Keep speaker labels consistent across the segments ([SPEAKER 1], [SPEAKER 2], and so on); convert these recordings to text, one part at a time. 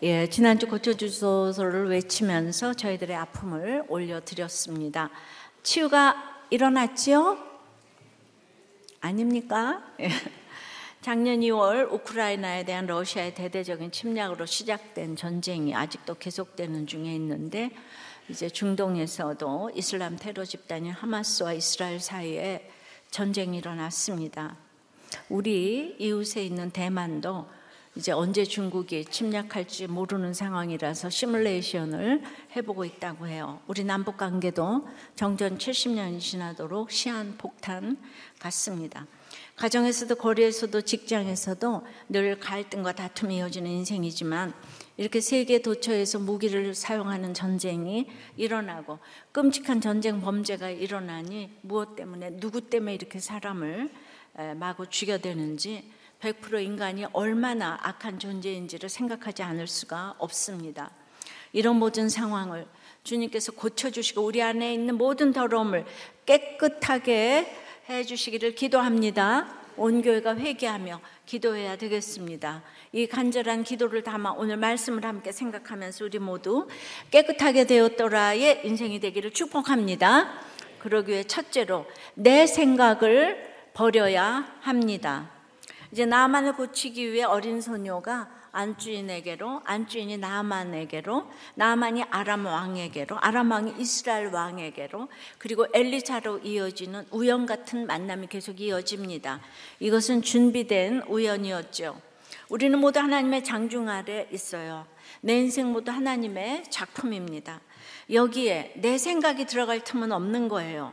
[SPEAKER 1] 예, 지난주 고쳐주소서를 외치면서 저희들의 아픔을 올려드렸습니다. 치유가 일어났지요? 아닙니까? 예. 작년 2월 우크라이나에 대한 러시아의 대대적인 침략으로 시작된 전쟁이 아직도 계속되는 중에 있는데 이제 중동에서도 이슬람 테러 집단인 하마스와 이스라엘 사이에 전쟁이 일어났습니다. 우리 이웃에 있는 대만도 이제 언제 중국이 침략할지 모르는 상황이라서 시뮬레이션을 해보고 있다고 해요. 우리 남북 관계도 정전 70년이 지나도록 시한 폭탄 같습니다. 가정에서도 거리에서도 직장에서도 늘 갈등과 다툼이 이어지는 인생이지만 이렇게 세계 도처에서 무기를 사용하는 전쟁이 일어나고 끔찍한 전쟁 범죄가 일어나니 무엇 때문에 누구 때문에 이렇게 사람을 마구 죽여대는지 100% 인간이 얼마나 악한 존재인지를 생각하지 않을 수가 없습니다. 이런 모든 상황을 주님께서 고쳐주시고 우리 안에 있는 모든 더러움을 깨끗하게 해주시기를 기도합니다. 온 교회가 회개하며 기도해야 되겠습니다. 이 간절한 기도를 담아 오늘 말씀을 함께 생각하면서 우리 모두 깨끗하게 되었더라의 인생이 되기를 축복합니다. 그러기 위해 첫째로 내 생각을 버려야 합니다. 이제 나만을 고치기 위해 어린 소녀가 안주인에게로 안주인이 나만에게로 나만이 아람 왕에게로 아람 왕이 이스라엘 왕에게로 그리고 엘리사로 이어지는 우연 같은 만남이 계속 이어집니다. 이것은 준비된 우연이었죠. 우리는 모두 하나님의 장중 아래 있어요. 내 인생 모두 하나님의 작품입니다. 여기에 내 생각이 들어갈 틈은 없는 거예요.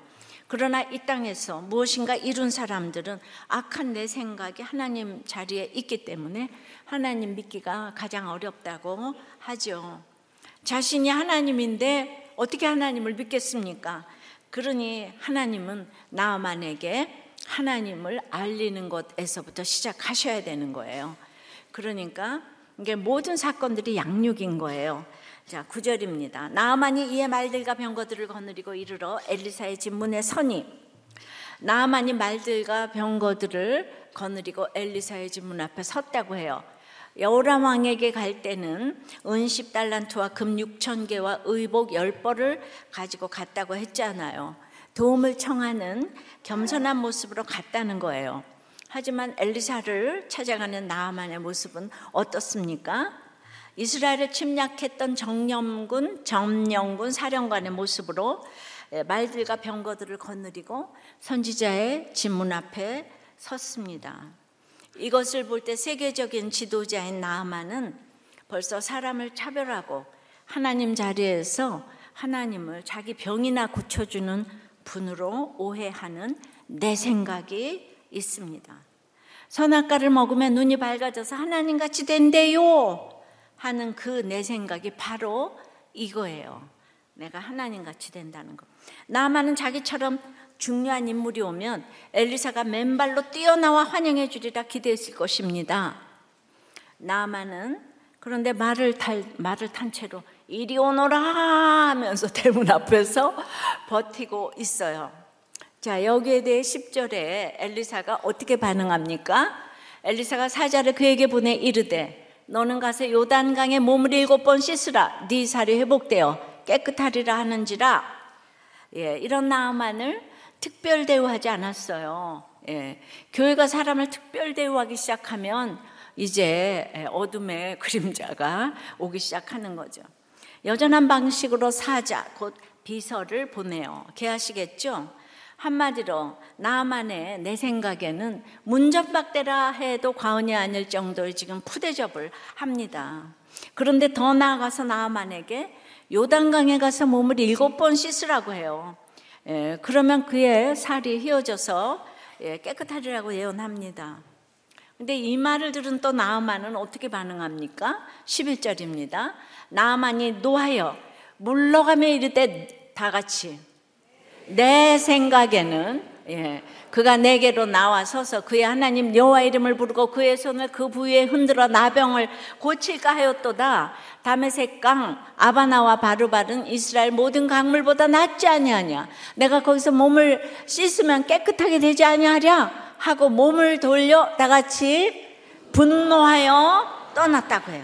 [SPEAKER 1] 그러나 이 땅에서 무엇인가 이룬 사람들은 악한 내 생각이 하나님 자리에 있기 때문에 하나님 믿기가 가장 어렵다고 하죠. 자신이 하나님인데 어떻게 하나님을 믿겠습니까? 그러니 하나님은 나만에게 하나님을 알리는 것에서부터 시작하셔야 되는 거예요. 그러니까 이게 모든 사건들이 양육인 거예요. 자, 9절입니다. 나만이 이에 말들과 병거들을 거느리고 이르러 엘리사의 집 문에 서니 나만이 말들과 병거들을 거느리고 엘리사의 집문 앞에 섰다고 해요. 여호람 왕에게 갈 때는 은 10달란트와 금 6천 개와 의복 10벌을 가지고 갔다고 했잖아요. 도움을 청하는 겸손한 모습으로 갔다는 거예요. 하지만 엘리사를 찾아가는 나만의 모습은 어떻습니까? 이스라엘을 침략했던 정념군, 점령군 사령관의 모습으로 예, 말들과 병거들을 거느리고 선지자의 집문 앞에 섰습니다. 이것을 볼 때 세계적인 지도자인 나아만은 벌써 사람을 차별하고 하나님 자리에서 하나님을 자기 병이나 고쳐주는 분으로 오해하는 내 생각이 있습니다. 선악과를 먹으면 눈이 밝아져서 하나님 같이 된대요. 하는 그 내 생각이 바로 이거예요. 내가 하나님 같이 된다는 거. 나만은 자기처럼 중요한 인물이 오면 엘리사가 맨발로 뛰어나와 환영해 주리라 기대했을 것입니다. 나만은 그런데 말을 탈 말을 탄 채로 이리 오너라 하면서 대문 앞에서 버티고 있어요. 자, 여기에 대해 10절에 엘리사가 어떻게 반응합니까? 엘리사가 사자를 그에게 보내 이르되 너는 가서 요단강에 몸을 일곱 번 씻으라 네 살이 회복되어 깨끗하리라 하는지라 예, 이런 나만을 특별 대우하지 않았어요. 예, 교회가 사람을 특별 대우하기 시작하면 이제 어둠의 그림자가 오기 시작하는 거죠. 여전한 방식으로 사자 곧 비서를 보내요. 개하시겠죠? 한마디로 나만의 내 생각에는 문전박대라 해도 과언이 아닐 정도의 지금 푸대접을 합니다. 그런데 더 나아가서 나만에게 요단강에 가서 몸을 일곱 번 씻으라고 해요. 예, 그러면 그의 살이 휘어져서 예, 깨끗하리라고 예언합니다. 근데 이 말을 들은 또 나아만은 어떻게 반응합니까? 11절입니다. 나아만이 노하여 물러가며 이르되 다 같이 내 생각에는 예, 그가 내게로 나와서서 그의 하나님 여호와 이름을 부르고 그의 손을 그 부위에 흔들어 나병을 고칠까 하였도다. 다메색 강 아바나와 바르바른 이스라엘 모든 강물보다 낫지 아니하냐. 내가 거기서 몸을 씻으면 깨끗하게 되지 아니하랴 하고 몸을 돌려 다 같이 분노하여 떠났다고 해요.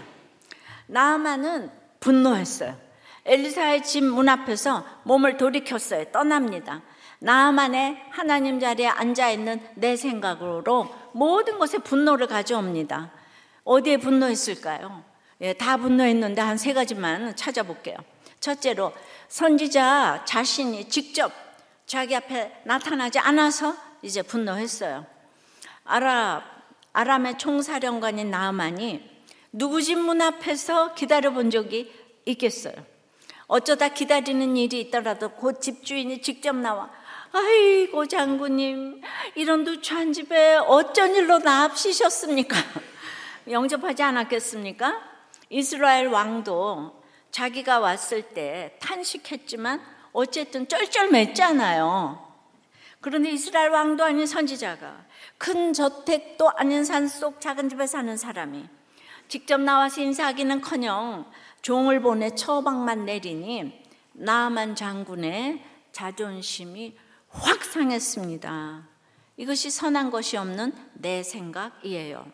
[SPEAKER 1] 나아만은 분노했어요. 엘리사의 집 문 앞에서 몸을 돌이켰어요. 떠납니다. 나만의 하나님 자리에 앉아 있는 내 생각으로 모든 것에 분노를 가져옵니다. 어디에 분노했을까요? 예, 다 분노했는데 한 세 가지만 찾아볼게요. 첫째로 선지자 자신이 직접 자기 앞에 나타나지 않아서 이제 분노했어요. 아랍 아람의 총사령관인 나아만이 누구 집 문 앞에서 기다려 본 적이 있겠어요. 어쩌다 기다리는 일이 있더라도 곧 집주인이 직접 나와 아이고 장군님 이런 누추한 집에 어쩐 일로 납치셨습니까? 영접하지 않았겠습니까? 이스라엘 왕도 자기가 왔을 때 탄식했지만 어쨌든 쩔쩔맸잖아요. 그런데 이스라엘 왕도 아닌 선지자가 큰 저택도 아닌 산 속 작은 집에 사는 사람이 직접 나와서 인사하기는커녕 종을 보내 처방만 내리니 나만 장군의 자존심이 확 상했습니다. 이것이 선한 것이 없는 내 생각이에요.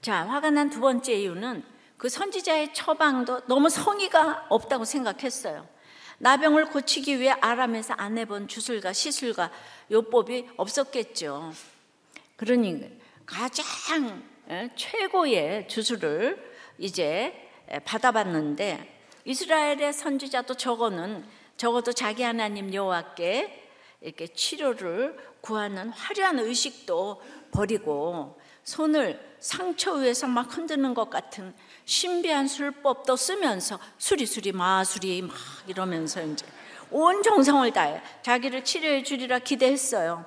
[SPEAKER 1] 자, 화가 난 두 번째 이유는 그 선지자의 처방도 너무 성의가 없다고 생각했어요. 나병을 고치기 위해 아람에서 안 해본 주술과 시술과 요법이 없었겠죠. 그러니 가장 최고의 주술을 이제 받아봤는데 이스라엘의 선지자도 저거는 적어도 자기 하나님 여호와께 이렇게 치료를 구하는 화려한 의식도 버리고 손을 상처 위에서 막 흔드는 것 같은 신비한 술법도 쓰면서 수리수리 마수리 막 이러면서 이제 온 정성을 다해 자기를 치료해 주리라 기대했어요.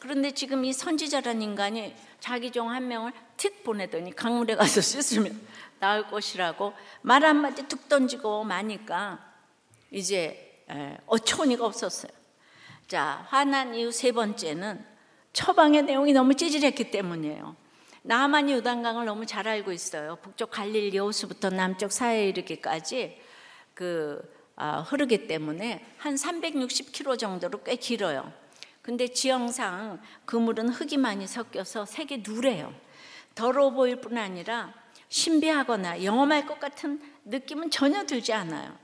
[SPEAKER 1] 그런데 지금 이 선지자란 인간이 자기 종 한 명을 틱 보내더니 강물에 가서 씻으면 나을 것이라고 말 한마디 툭 던지고 마니까 이제 어처구니가 없었어요. 자, 화난 이유 세 번째는 처방의 내용이 너무 찌질했기 때문이에요. 나만이 요단강을 너무 잘 알고 있어요. 북쪽 갈릴 여호수부터 남쪽 사해 이르기까지 그 아, 흐르기 때문에 한 360km 정도로 꽤 길어요. 근데 지형상 그물은 흙이 많이 섞여서 색이 누래요. 더러워 보일 뿐 아니라 신비하거나 영험할 것 같은 느낌은 전혀 들지 않아요.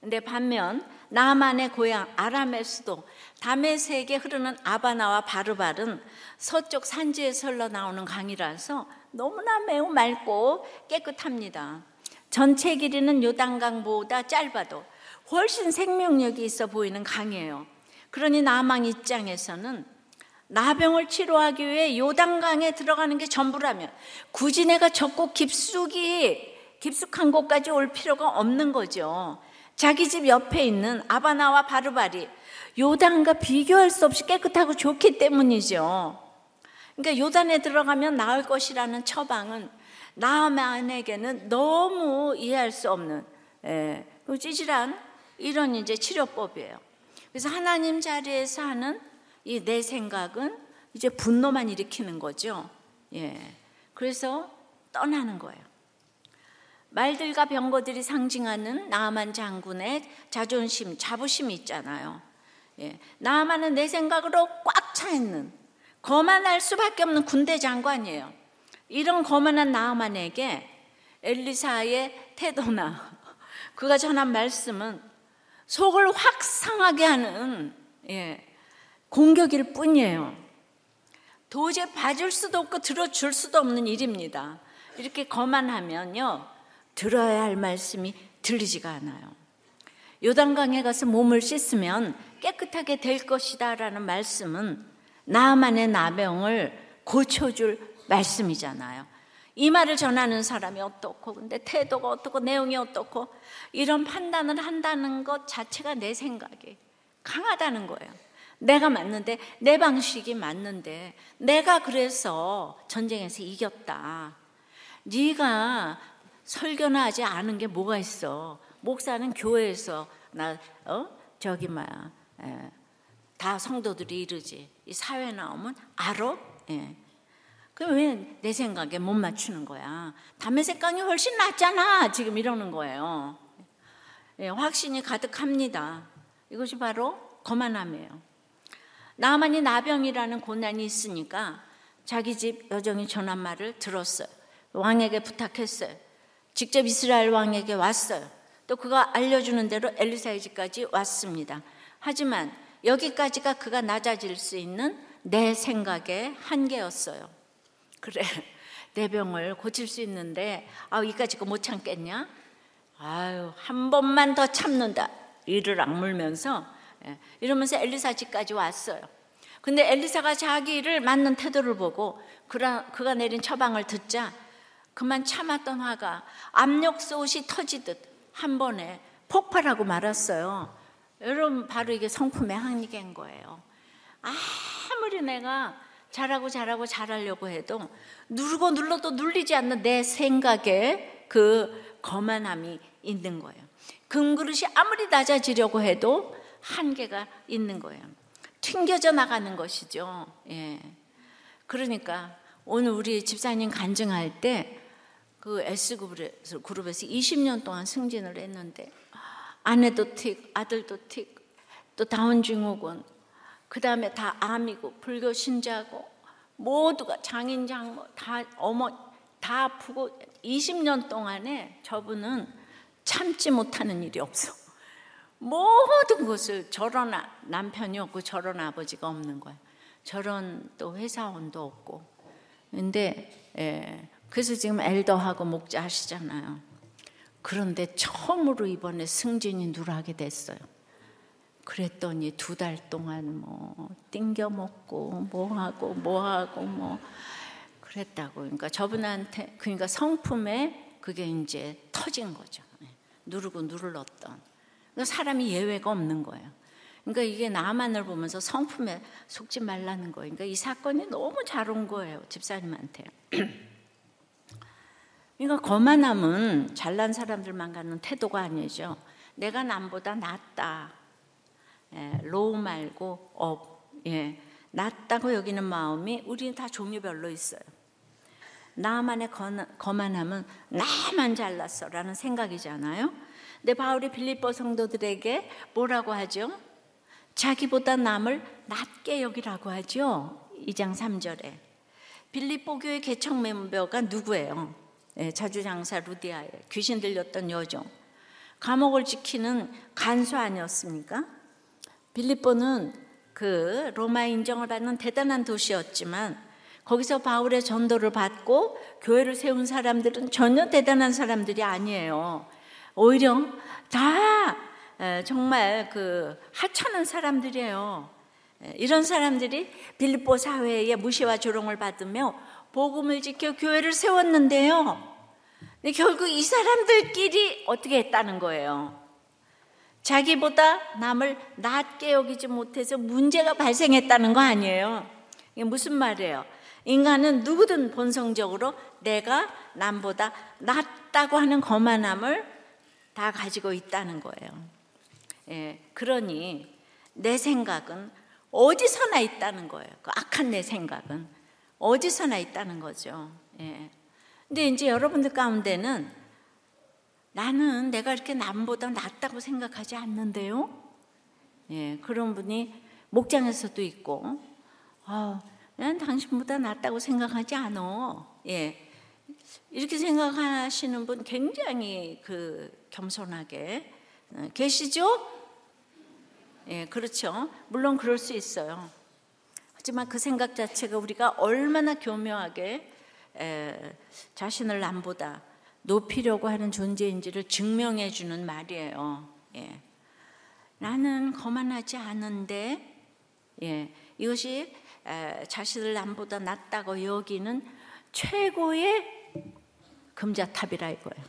[SPEAKER 1] 근데 반면 나만의 고향 아람의 수도 다메섹에 흐르는 아바나와 바르발은 서쪽 산지에서 흘러나오는 강이라서 너무나 매우 맑고 깨끗합니다. 전체 길이는 요단강보다 짧아도 훨씬 생명력이 있어 보이는 강이에요. 그러니 나망 입장에서는 나병을 치료하기 위해 요단강에 들어가는 게 전부라면 굳이 내가 적고 깊숙이 깊숙한 곳까지 올 필요가 없는 거죠. 자기 집 옆에 있는 아바나와 바르바리 요단과 비교할 수 없이 깨끗하고 좋기 때문이죠. 그러니까 요단에 들어가면 나을 것이라는 처방은 나만에게는 너무 이해할 수 없는 예, 그 찌질한 이런 이제 치료법이에요. 그래서 하나님 자리에서 하는 이 내 생각은 이제 분노만 일으키는 거죠. 예. 그래서 떠나는 거예요. 말들과 병거들이 상징하는 나만 장군의 자존심, 자부심이 있잖아요. 예. 나만은 내 생각으로 꽉 차 있는 거만할 수밖에 없는 군대 장관이에요. 이런 거만한 나만에게 엘리사의 태도나 그가 전한 말씀은 속을 확 상하게 하는 예, 공격일 뿐이에요. 도저히 봐줄 수도 없고 들어줄 수도 없는 일입니다. 이렇게 거만하면요. 들어야 할 말씀이 들리지가 않아요. 요단강에 가서 몸을 씻으면 깨끗하게 될 것이다 라는 말씀은 나만의 나병을 고쳐줄 말씀이잖아요. 이 말을 전하는 사람이 어떻고, 근데 태도가 어떻고, 내용이 어떻고, 이런 판단을 한다는 것 자체가 내 생각이 강하다는 거예요. 내가 맞는데, 내 방식이 맞는데, 내가 그래서 전쟁에서 이겼다. 네가 설교나 하지 않은 게 뭐가 있어? 목사는 교회에서 나 어? 저기 뭐야 에, 다 성도들이 이르지 이 사회 나오면 알아? 예. 왜 내 생각에 못 맞추는 거야? 담의 색강이 훨씬 낫잖아. 지금 이러는 거예요. 예, 확신이 가득합니다. 이것이 바로 거만함이에요. 나만이 나병이라는 고난이 있으니까 자기 집 여정이 전한 말을 들었어요. 왕에게 부탁했어요. 직접 이스라엘 왕에게 왔어요. 또 그가 알려주는 대로 엘리사의 집까지 왔습니다. 하지만 여기까지가 그가 낮아질 수 있는 내 생각의 한계였어요. 그래, 내 병을 고칠 수 있는데, 아, 이까지 못 참겠냐? 아유, 한 번만 더 참는다. 이를 악물면서, 예, 이러면서 엘리사 집까지 왔어요. 근데 엘리사가 자기를 맞는 태도를 보고 그가 내린 처방을 듣자 그만 참았던 화가 압력솥이 터지듯 한 번에 폭발하고 말았어요. 여러분 바로 이게 성품의 한계인 거예요. 아무리 내가 잘하고 잘하고 잘하려고 해도 누르고 눌러도 눌리지 않는 내 생각에 그 거만함이 있는 거예요. 금그릇이 아무리 낮아지려고 해도 한계가 있는 거예요. 튕겨져 나가는 것이죠. 예. 그러니까 오늘 우리 집사님 간증할 때 그 S그룹에서 20년 동안 승진을 했는데 아내도 틱, 아들도 틱, 또 다운 증후군, 그 다음에 다 암이고 불교 신자고 모두가 장인 장모 다 어머 다 아프고 20년 동안에 저분은 참지 못하는 일이 없어. 모든 것을 저런 남편이 없고 저런 아버지가 없는 거야. 저런 또 회사원도 없고. 근데 예, 그래서 지금 엘더하고 목자 하시잖아요. 그런데 처음으로 이번에 승진이 누락이 됐어요. 그랬더니 두 달 동안 뭐 띵겨 먹고 뭐 하고 뭐 하고 뭐 그랬다고. 그러니까 저분한테 그러니까 성품에 그게 이제 터진 거죠. 예, 누르고 누를렀던. 그러니까 사람이 예외가 없는 거예요. 그러니까 이게 나만을 보면서 성품에 속지 말라는 거예요. 그러니까 이 사건이 너무 잘 온 거예요. 집사님한테. 그러니까 거만함은 잘난 사람들만 갖는 태도가 아니죠. 내가 남보다 낫다. 예, low 말고 up. 예, 낫다고 여기는 마음이 우리는 다 종류별로 있어요. 나만의 거만함은 나만 잘났어라는 생각이잖아요. 근데 바울이 빌립보 성도들에게 뭐라고 하죠? 자기보다 남을 낫게 여기라고 하죠. 2장 3절에. 빌립보 교회 개척 멤버가 누구예요? 네, 자주장사 루디아에 귀신 들렸던 여종. 감옥을 지키는 간수 아니었습니까? 빌립보는 그 로마 인정을 받는 대단한 도시였지만 거기서 바울의 전도를 받고 교회를 세운 사람들은 전혀 대단한 사람들이 아니에요. 오히려 다 정말 그 하찮은 사람들이에요. 이런 사람들이 빌립보 사회에 무시와 조롱을 받으며 복음을 지켜 교회를 세웠는데요. 결국 이 사람들끼리 어떻게 했다는 거예요? 자기보다 남을 낮게 여기지 못해서 문제가 발생했다는 거 아니에요? 이게 무슨 말이에요? 인간은 누구든 본성적으로 내가 남보다 낫다고 하는 거만함을 다 가지고 있다는 거예요. 예, 그러니 내 생각은 어디서나 있다는 거예요. 그 악한 내 생각은 어디서나 있다는 거죠. 예. 근데 이제 여러분들 가운데는 나는 내가 이렇게 남보다 낫다고 생각하지 않는데요. 예, 그런 분이 목장에서도 있고, 아, 난 당신보다 낫다고 생각하지 않어. 예, 이렇게 생각하시는 분 굉장히 그 겸손하게 어, 계시죠? 예, 그렇죠. 물론 그럴 수 있어요. 하지만 그 생각 자체가 우리가 얼마나 교묘하게 에, 자신을 남보다 높이려고 하는 존재인지를 증명해 주는 말이에요. 예. 나는 거만하지 않은데, 예, 이것이 에, 자신을 남보다 낫다고 여기는 최고의 금자탑이라 이거예요.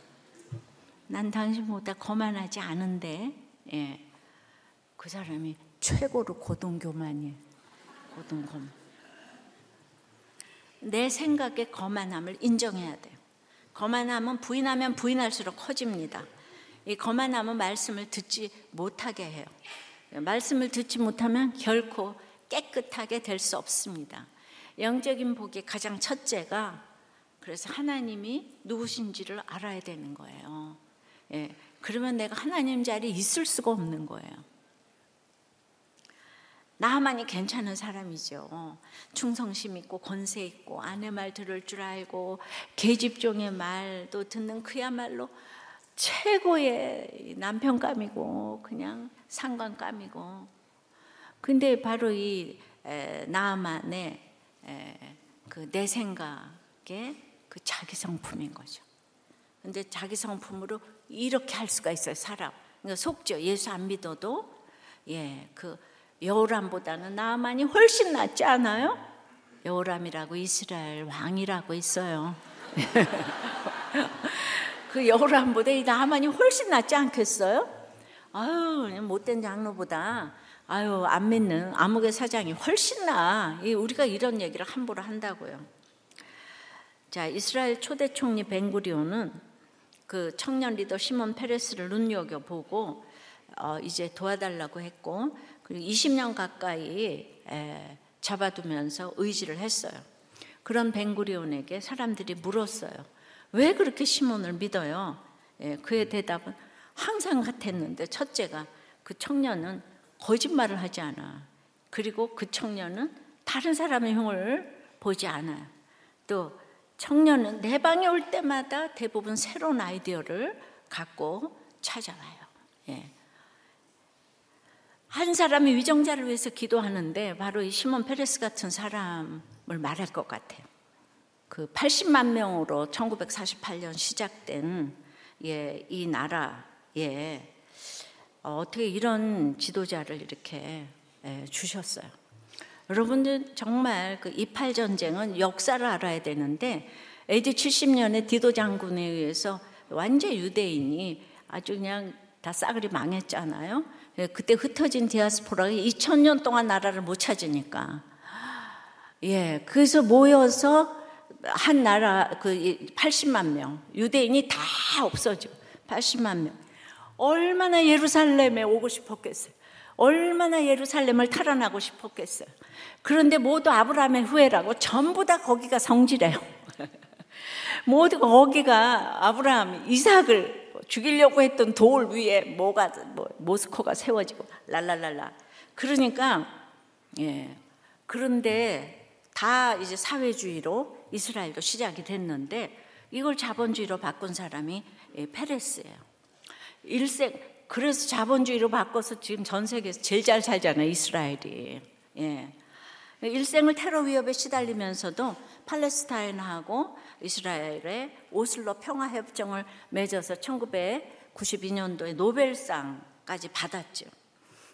[SPEAKER 1] 난 당신보다 거만하지 않은데, 예. 그 사람이 최고로 고등교만이에요. 고등교만. 내 생각의 거만함을 인정해야 돼요. 거만함은 부인하면 부인할수록 커집니다. 이 거만함은 말씀을 듣지 못하게 해요. 말씀을 듣지 못하면 결코 깨끗하게 될 수 없습니다. 영적인 복의 가장 첫째가 그래서 하나님이 누구신지를 알아야 되는 거예요. 예, 그러면 내가 하나님 자리에 있을 수가 없는 거예요. 나만이 괜찮은 사람이죠. 충성심 있고 권세 있고 아내 말 들을 줄 알고 계집종의 말도 듣는 그야말로 최고의 남편감이고 그냥 상관감이고 근데 바로 이 나만의 그 내 생각의 그 자기 성품인 거죠. 근데 자기 성품으로 이렇게 할 수가 있어요, 사람. 그러니까 속죠. 예수 안 믿어도 예, 그 여호람보다는 나만이 훨씬 낫지 않아요? 여호람이라고 이스라엘 왕이라고 있어요. 그 여호람보다 이 나만이 훨씬 낫지 않겠어요? 아유, 못된 장로보다 아유, 안 믿는 암흑의 사장이 훨씬 나. 우리가 이런 얘기를 함부로 한다고요. 자, 이스라엘 초대 총리 벤구리온은 그 청년 리더 시몬 페레스를 눈여겨 보고 어, 이제 도와달라고 했고 그리고 20년 가까이 에, 잡아두면서 의지를 했어요. 그런 벤구리온에게 사람들이 물었어요. 왜 그렇게 시몬을 믿어요? 예, 그의 대답은 항상 같았는데 첫째가 그 청년은 거짓말을 하지 않아. 그리고 그 청년은 다른 사람의 흉을 보지 않아요. 또 청년은 내 방에 올 때마다 대부분 새로운 아이디어를 갖고 찾아와요. 예. 한 사람이 위정자를 위해서 기도하는데 바로 이 시몬 페레스 같은 사람을 말할 것 같아요. 그 80만 명으로 1948년 시작된 예, 이 나라에 어, 어떻게 이런 지도자를 이렇게 예, 주셨어요. 여러분들 정말 그 이팔 전쟁은 역사를 알아야 되는데 AD 70년에 디도 장군에 의해서 완전 유대인이 아주 그냥 다 싸그리 망했잖아요. 예, 그때 흩어진 디아스포라가 2000년 동안 나라를 못 찾으니까 예, 그래서 모여서 한 나라 그 80만 명 유대인이 다 없어져 80만 명 얼마나 예루살렘에 오고 싶었겠어요. 얼마나 예루살렘을 탈환하고 싶었겠어요. 그런데 모두 아브라함의 후예라고 전부 다 거기가 성지래요. 모두 거기가 아브라함, 이삭을 죽이려고 했던 돌 위에 뭐가 뭐 모스코가 세워지고 랄랄랄라. 그러니까 예. 그런데 다 이제 사회주의로 이스라엘도 시작이 됐는데 이걸 자본주의로 바꾼 사람이 예, 페레스예요. 일생 그래서 자본주의로 바꿔서 지금 전 세계에서 제일 잘 살잖아요 이스라엘이. 예. 일생을 테러 위협에 시달리면서도 팔레스타인하고 이스라엘의 오슬로 평화협정을 맺어서 1992년도에 노벨상까지 받았죠.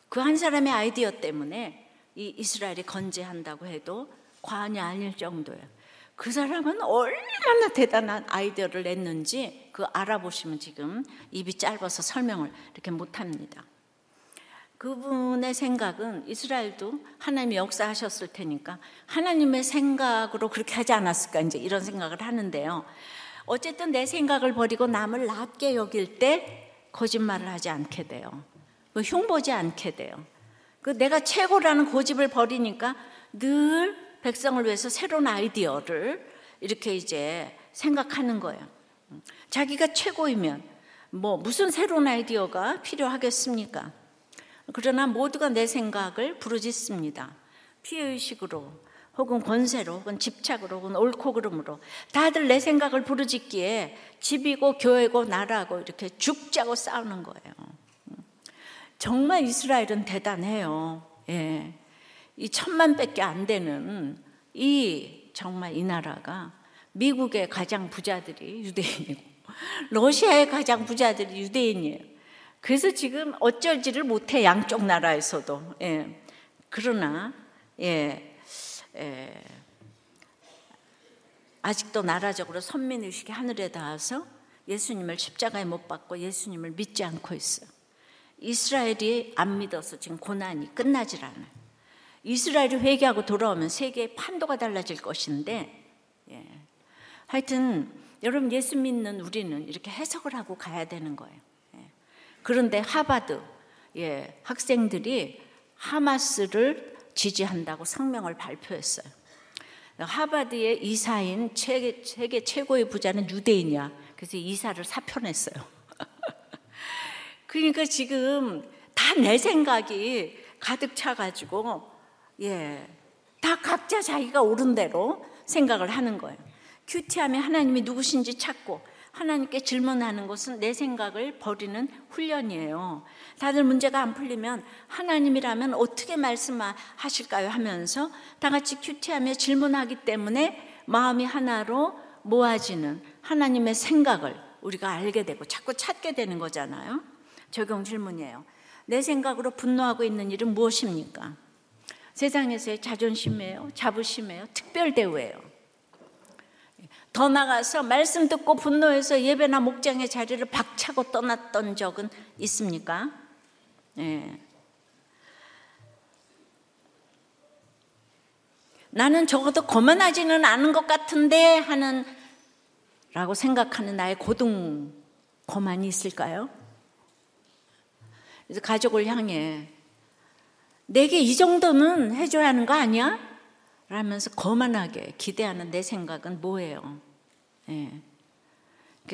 [SPEAKER 1] 그 한 사람의 아이디어 때문에 이 이스라엘이 건재한다고 해도 과언이 아닐 정도예요. 그 사람은 얼마나 대단한 아이디어를 냈는지 그 알아보시면 지금 입이 짧아서 설명을 이렇게 못합니다. 그분의 생각은 이스라엘도 하나님이 역사하셨을 테니까 하나님의 생각으로 그렇게 하지 않았을까 이제 이런 생각을 하는데요. 어쨌든 내 생각을 버리고 남을 낮게 여길 때 거짓말을 하지 않게 돼요. 그 흉보지 않게 돼요. 그 내가 최고라는 고집을 버리니까 늘 백성을 위해서 새로운 아이디어를 이렇게 이제 생각하는 거예요. 자기가 최고이면 뭐 무슨 새로운 아이디어가 필요하겠습니까? 그러나 모두가 내 생각을 부르짖습니다. 피해의식으로 혹은 권세로 혹은 집착으로 혹은 옳고 그름으로 다들 내 생각을 부르짖기에 집이고 교회고 나라고 이렇게 죽자고 싸우는 거예요. 정말 이스라엘은 대단해요. 예. 이 천만 밖에 안 되는 이 정말 이 나라가 미국의 가장 부자들이 유대인이고 러시아의 가장 부자들이 유대인이에요. 그래서 지금 어쩔지를 못해 양쪽 나라에서도. 예. 그러나 예. 예. 아직도 나라적으로 선민 의식이 하늘에 닿아서 예수님을 십자가에 못 박고 예수님을 믿지 않고 있어요. 이스라엘이 안 믿어서 지금 고난이 끝나질 않아요. 이스라엘이 회개하고 돌아오면 세계의 판도가 달라질 것인데, 예. 하여튼 여러분 예수 믿는 우리는 이렇게 해석을 하고 가야 되는 거예요. 예. 그런데 하바드 예, 학생들이 하마스를 지지한다고 성명을 발표했어요. 하바드의 이사인 세계, 세계 최고의 부자는 유대인이야. 그래서 이사를 사표냈어요. 그러니까 지금 다 내 생각이 가득 차가지고 예. 다 각자 자기가 옳은 대로 생각을 하는 거예요. 큐티하면 하나님이 누구신지 찾고 하나님께 질문하는 것은 내 생각을 버리는 훈련이에요. 다들 문제가 안 풀리면 하나님이라면 어떻게 말씀하실까요? 하면서 다 같이 큐티하며 질문하기 때문에 마음이 하나로 모아지는 하나님의 생각을 우리가 알게 되고 자꾸 찾게 되는 거잖아요. 적용 질문이에요. 내 생각으로 분노하고 있는 일은 무엇입니까? 세상에서의 자존심이에요? 자부심이에요? 특별 대우예요? 더 나가서 말씀 듣고 분노해서 예배나 목장의 자리를 박차고 떠났던 적은 있습니까? 예. 나는 적어도 거만하지는 않은 것 같은데 하는 라고 생각하는 나의 고등 거만이 있을까요? 그래서 가족을 향해 내게 이 정도는 해줘야 하는 거 아니야? 라면서 거만하게 기대하는 내 생각은 뭐예요? 예.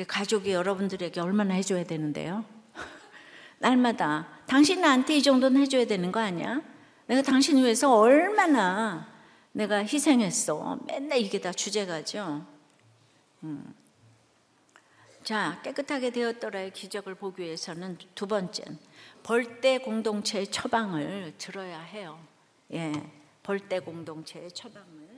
[SPEAKER 1] 가족이 여러분들에게 얼마나 해줘야 되는데요? 날마다 당신 나한테 이 정도는 해줘야 되는 거 아니야? 내가 당신 위해서 얼마나 내가 희생했어. 맨날 이게 다 주제가죠. 음. 자, 깨끗하게 되었더라의 기적을 보기 위해서는 두 번째, 벌떼 공동체의 처방을 들어야 해요. 예, 벌떼 공동체의 처방을.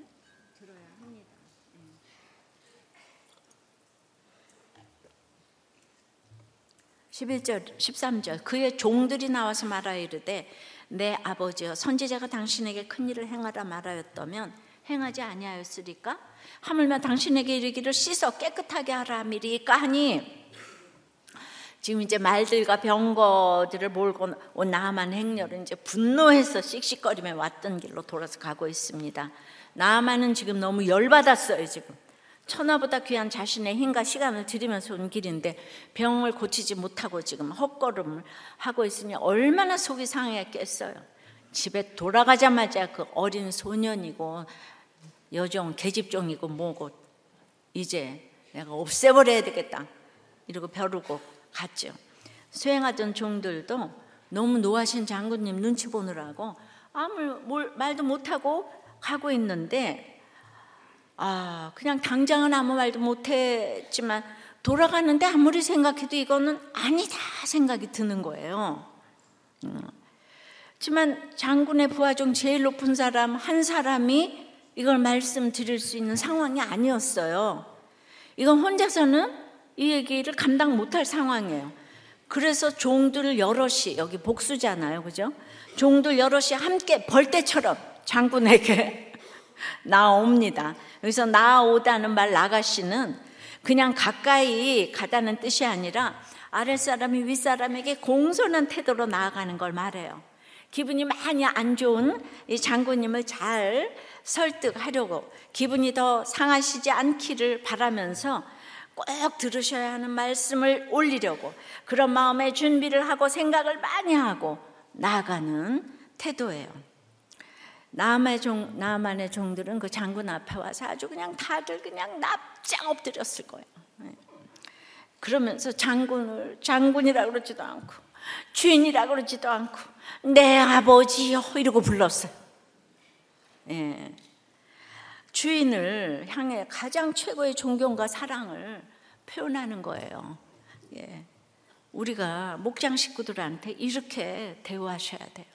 [SPEAKER 1] 11절, 13절. 그의 종들이 나와서 말하여 이르되 내 아버지여 선지자가 당신에게 큰 일을 행하라 말하였다면 행하지 아니하였으리까? 하물며 당신에게 이르기를 씻어 깨끗하게 하라 미리까 하니? 지금 이제 말들과 병거들을 몰고 온 나만 행렬은 이제 분노해서 씩씩거리며 왔던 길로 돌아서 가고 있습니다. 나만은 지금 너무 열받았어요 지금 천하보다 귀한 자신의 힘과 시간을 들이면서 온 길인데 병을 고치지 못하고 지금 헛걸음을 하고 있으니 얼마나 속이 상했겠어요. 집에 돌아가자마자 그 어린 소년이고 여종 계집종이고 뭐고 이제 내가 없애버려야 되겠다 이러고 벼르고 갔죠. 수행하던 종들도 너무 노하신 장군님 눈치 보느라고 아무 말도 못하고 가고 있는데 아, 그냥 당장은 아무 말도 못했지만 돌아가는데 아무리 생각해도 이거는 아니다 생각이 드는 거예요. 음. 하지만 장군의 부하 중 제일 높은 사람 한 사람이 이걸 말씀드릴 수 있는 상황이 아니었어요. 이건 혼자서는 이 얘기를 감당 못할 상황이에요. 그래서 종들 여럿이 여기 복수잖아요, 그죠? 종들 여럿이 함께 벌떼처럼 장군에게 나옵니다. 여기서 나오다는 말 나가시는 그냥 가까이 가다는 뜻이 아니라 아랫사람이 윗사람에게 공손한 태도로 나아가는 걸 말해요. 기분이 많이 안 좋은 이 장군님을 잘 설득하려고 기분이 더 상하시지 않기를 바라면서 꼭 들으셔야 하는 말씀을 올리려고 그런 마음의 준비를 하고 생각을 많이 하고 나아가는 태도예요. 나만의 종, 나만의 종들은 그 장군 앞에 와서 아주 그냥 다들 그냥 납작 엎드렸을 거예요. 네. 그러면서 장군을 장군이라 그러지도 않고 주인이라 그러지도 않고 내 아버지요 이러고 불렀어요. 예. 주인을 향해 가장 최고의 존경과 사랑을 표현하는 거예요. 예. 우리가 목장 식구들한테 이렇게 대우하셔야 돼요.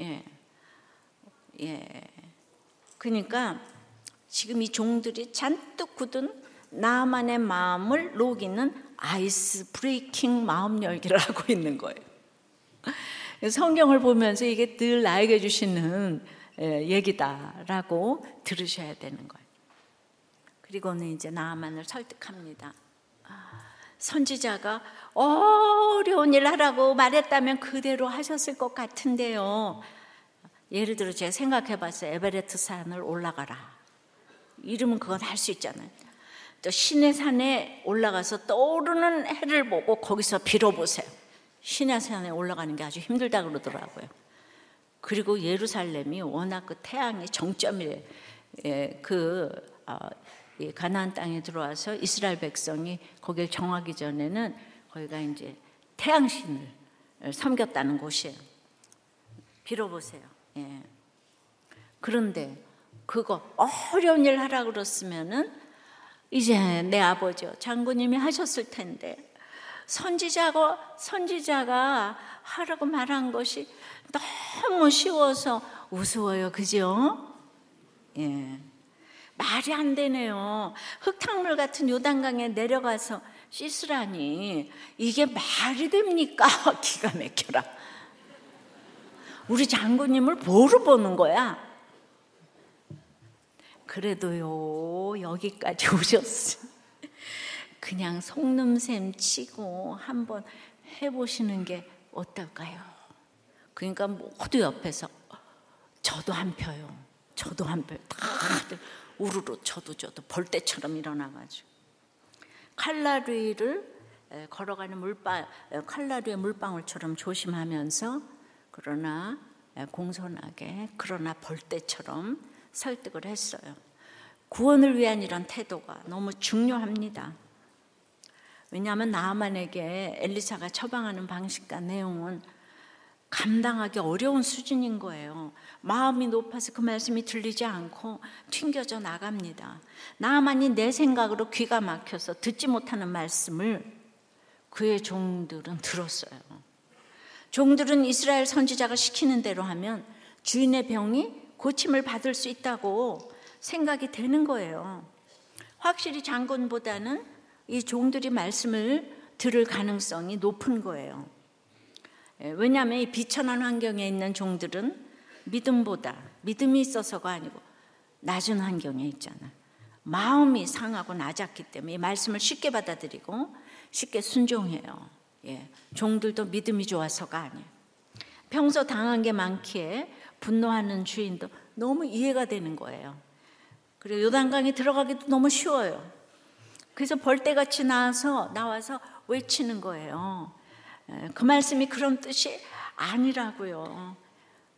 [SPEAKER 1] 예. 예. 그러니까 지금 이 종들이 잔뜩 굳은 나만의 마음을 녹이는 아이스 브레이킹 마음 열기를 하고 있는 거예요. 성경을 보면서 이게 늘 나에게 주시는 예, 얘기다라고 들으셔야 되는 거예요. 그리고는 이제 나만을 설득합니다. 선지자가 어려운 일 하라고 말했다면 그대로 하셨을 것 같은데요. 예를 들어 제가 생각해 봤어요. 에베레트 산을 올라가라. 이러면 그건 할 수 있잖아요. 또 신의 산에 올라가서 떠오르는 해를 보고 거기서 빌어보세요. 신의 산에 올라가는 게 아주 힘들다 그러더라고요. 그리고 예루살렘이 워낙 그 태양의 정점이에요. 예, 그 어, 가나안 땅에 들어와서 이스라엘 백성이 거기를 정하기 전에는 거기가 이제 태양신을 섬겼다는 곳이에요. 빌어보세요. 예. 그런데 그거 어려운 일 하라 그랬으면은 이제 내 아버지 장군님이 하셨을 텐데 선지자가 선지자가 하라고 말한 것이 너무 쉬워서 우스워요, 그죠? 예. 말이 안 되네요. 흙탕물 같은 요단강에 내려가서 씻으라니 이게 말이 됩니까? 기가 막혀라. 우리 장군님을 뭐로 보는 거야? 그래도요 여기까지 오셨어. 그냥 속눈샘 치고 한번 해보시는 게 어떨까요? 그러니까 모두 옆에서 저도 한 표요. 저도 한 표. 다들 우르르 저도 저도 벌떼처럼 일어나가지고 칼라리를 걸어가는 물방 칼라리의 물방울처럼 조심하면서 그러나 공손하게 그러나 벌떼처럼 설득을 했어요. 구원을 위한 이런 태도가 너무 중요합니다. 왜냐하면 나만에게 엘리사가 처방하는 방식과 내용은 감당하기 어려운 수준인 거예요. 마음이 높아서 그 말씀이 들리지 않고 튕겨져 나갑니다. 나만이 내 생각으로 귀가 막혀서 듣지 못하는 말씀을 그의 종들은 들었어요. 종들은 이스라엘 선지자가 시키는 대로 하면 주인의 병이 고침을 받을 수 있다고 생각이 되는 거예요. 확실히 장군보다는 이 종들이 말씀을 들을 가능성이 높은 거예요. 예, 왜냐하면 이 비천한 환경에 있는 종들은 믿음보다 믿음이 있어서가 아니고 낮은 환경에 있잖아. 마음이 상하고 낮았기 때문에 이 말씀을 쉽게 받아들이고 쉽게 순종해요. 예, 종들도 믿음이 좋아서가 아니에요. 평소 당한 게 많기에 분노하는 주인도 너무 이해가 되는 거예요. 그리고 요단강에 들어가기도 너무 쉬워요. 그래서 벌떼같이 나와서 나와서 외치는 거예요. 예, 그 말씀이 그런 뜻이 아니라고요.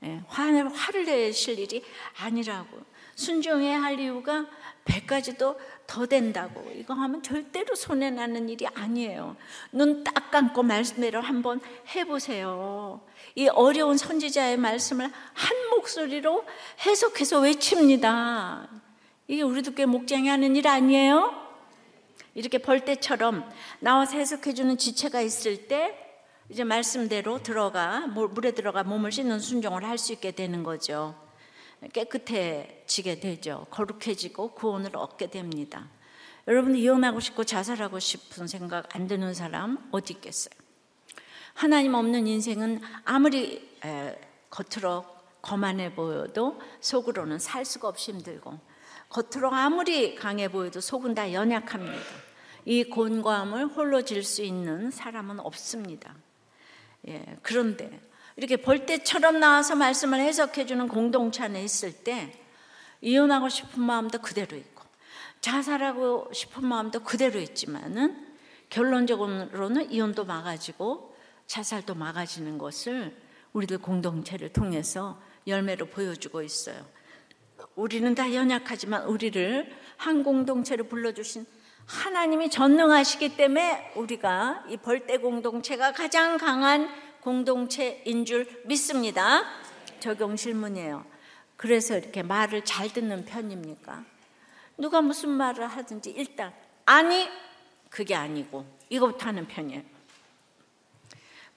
[SPEAKER 1] 예, 화를, 화를 내실 일이 아니라고. 순종해야 할 이유가 배까지도 더 된다고. 이거 하면 절대로 손해 나는 일이 아니에요. 눈 딱 감고 말씀대로 한번 해보세요. 이 어려운 선지자의 말씀을 한 목소리로 해석해서 외칩니다. 이게 우리도 꽤 목장이 하는 일 아니에요? 이렇게 벌떼처럼 나와서 해석해주는 지체가 있을 때 이제 말씀대로 들어가 물에 들어가 몸을 씻는 순종을 할 수 있게 되는 거죠. 깨끗해지게 되죠. 거룩해지고 구원을 얻게 됩니다. 여러분 이혼하고 싶고 자살하고 싶은 생각 안 드는 사람 어디 있겠어요? 하나님 없는 인생은 아무리 겉으로 거만해 보여도 속으로는 살 수가 없이 힘들고 겉으로 아무리 강해 보여도 속은 다 연약합니다. 이 곤고함을 홀로 질 수 있는 사람은 없습니다. 예, 그런데 이렇게 벌떼처럼 나와서 말씀을 해석해 주는 공동체 안에 있을 때 이혼하고 싶은 마음도 그대로 있고 자살하고 싶은 마음도 그대로 있지만은 결론적으로는 이혼도 막아지고 자살도 막아지는 것을 우리들 공동체를 통해서 열매로 보여주고 있어요. 우리는 다 연약하지만 우리를 한 공동체로 불러주신 하나님이 전능하시기 때문에 우리가 이 벌떼 공동체가 가장 강한 공동체인 줄 믿습니다. 적용 질문이에요. 그래서 이렇게 말을 잘 듣는 편입니까? 누가 무슨 말을 하든지 일단 아니 그게 아니고 이거부터 하는 편이에요.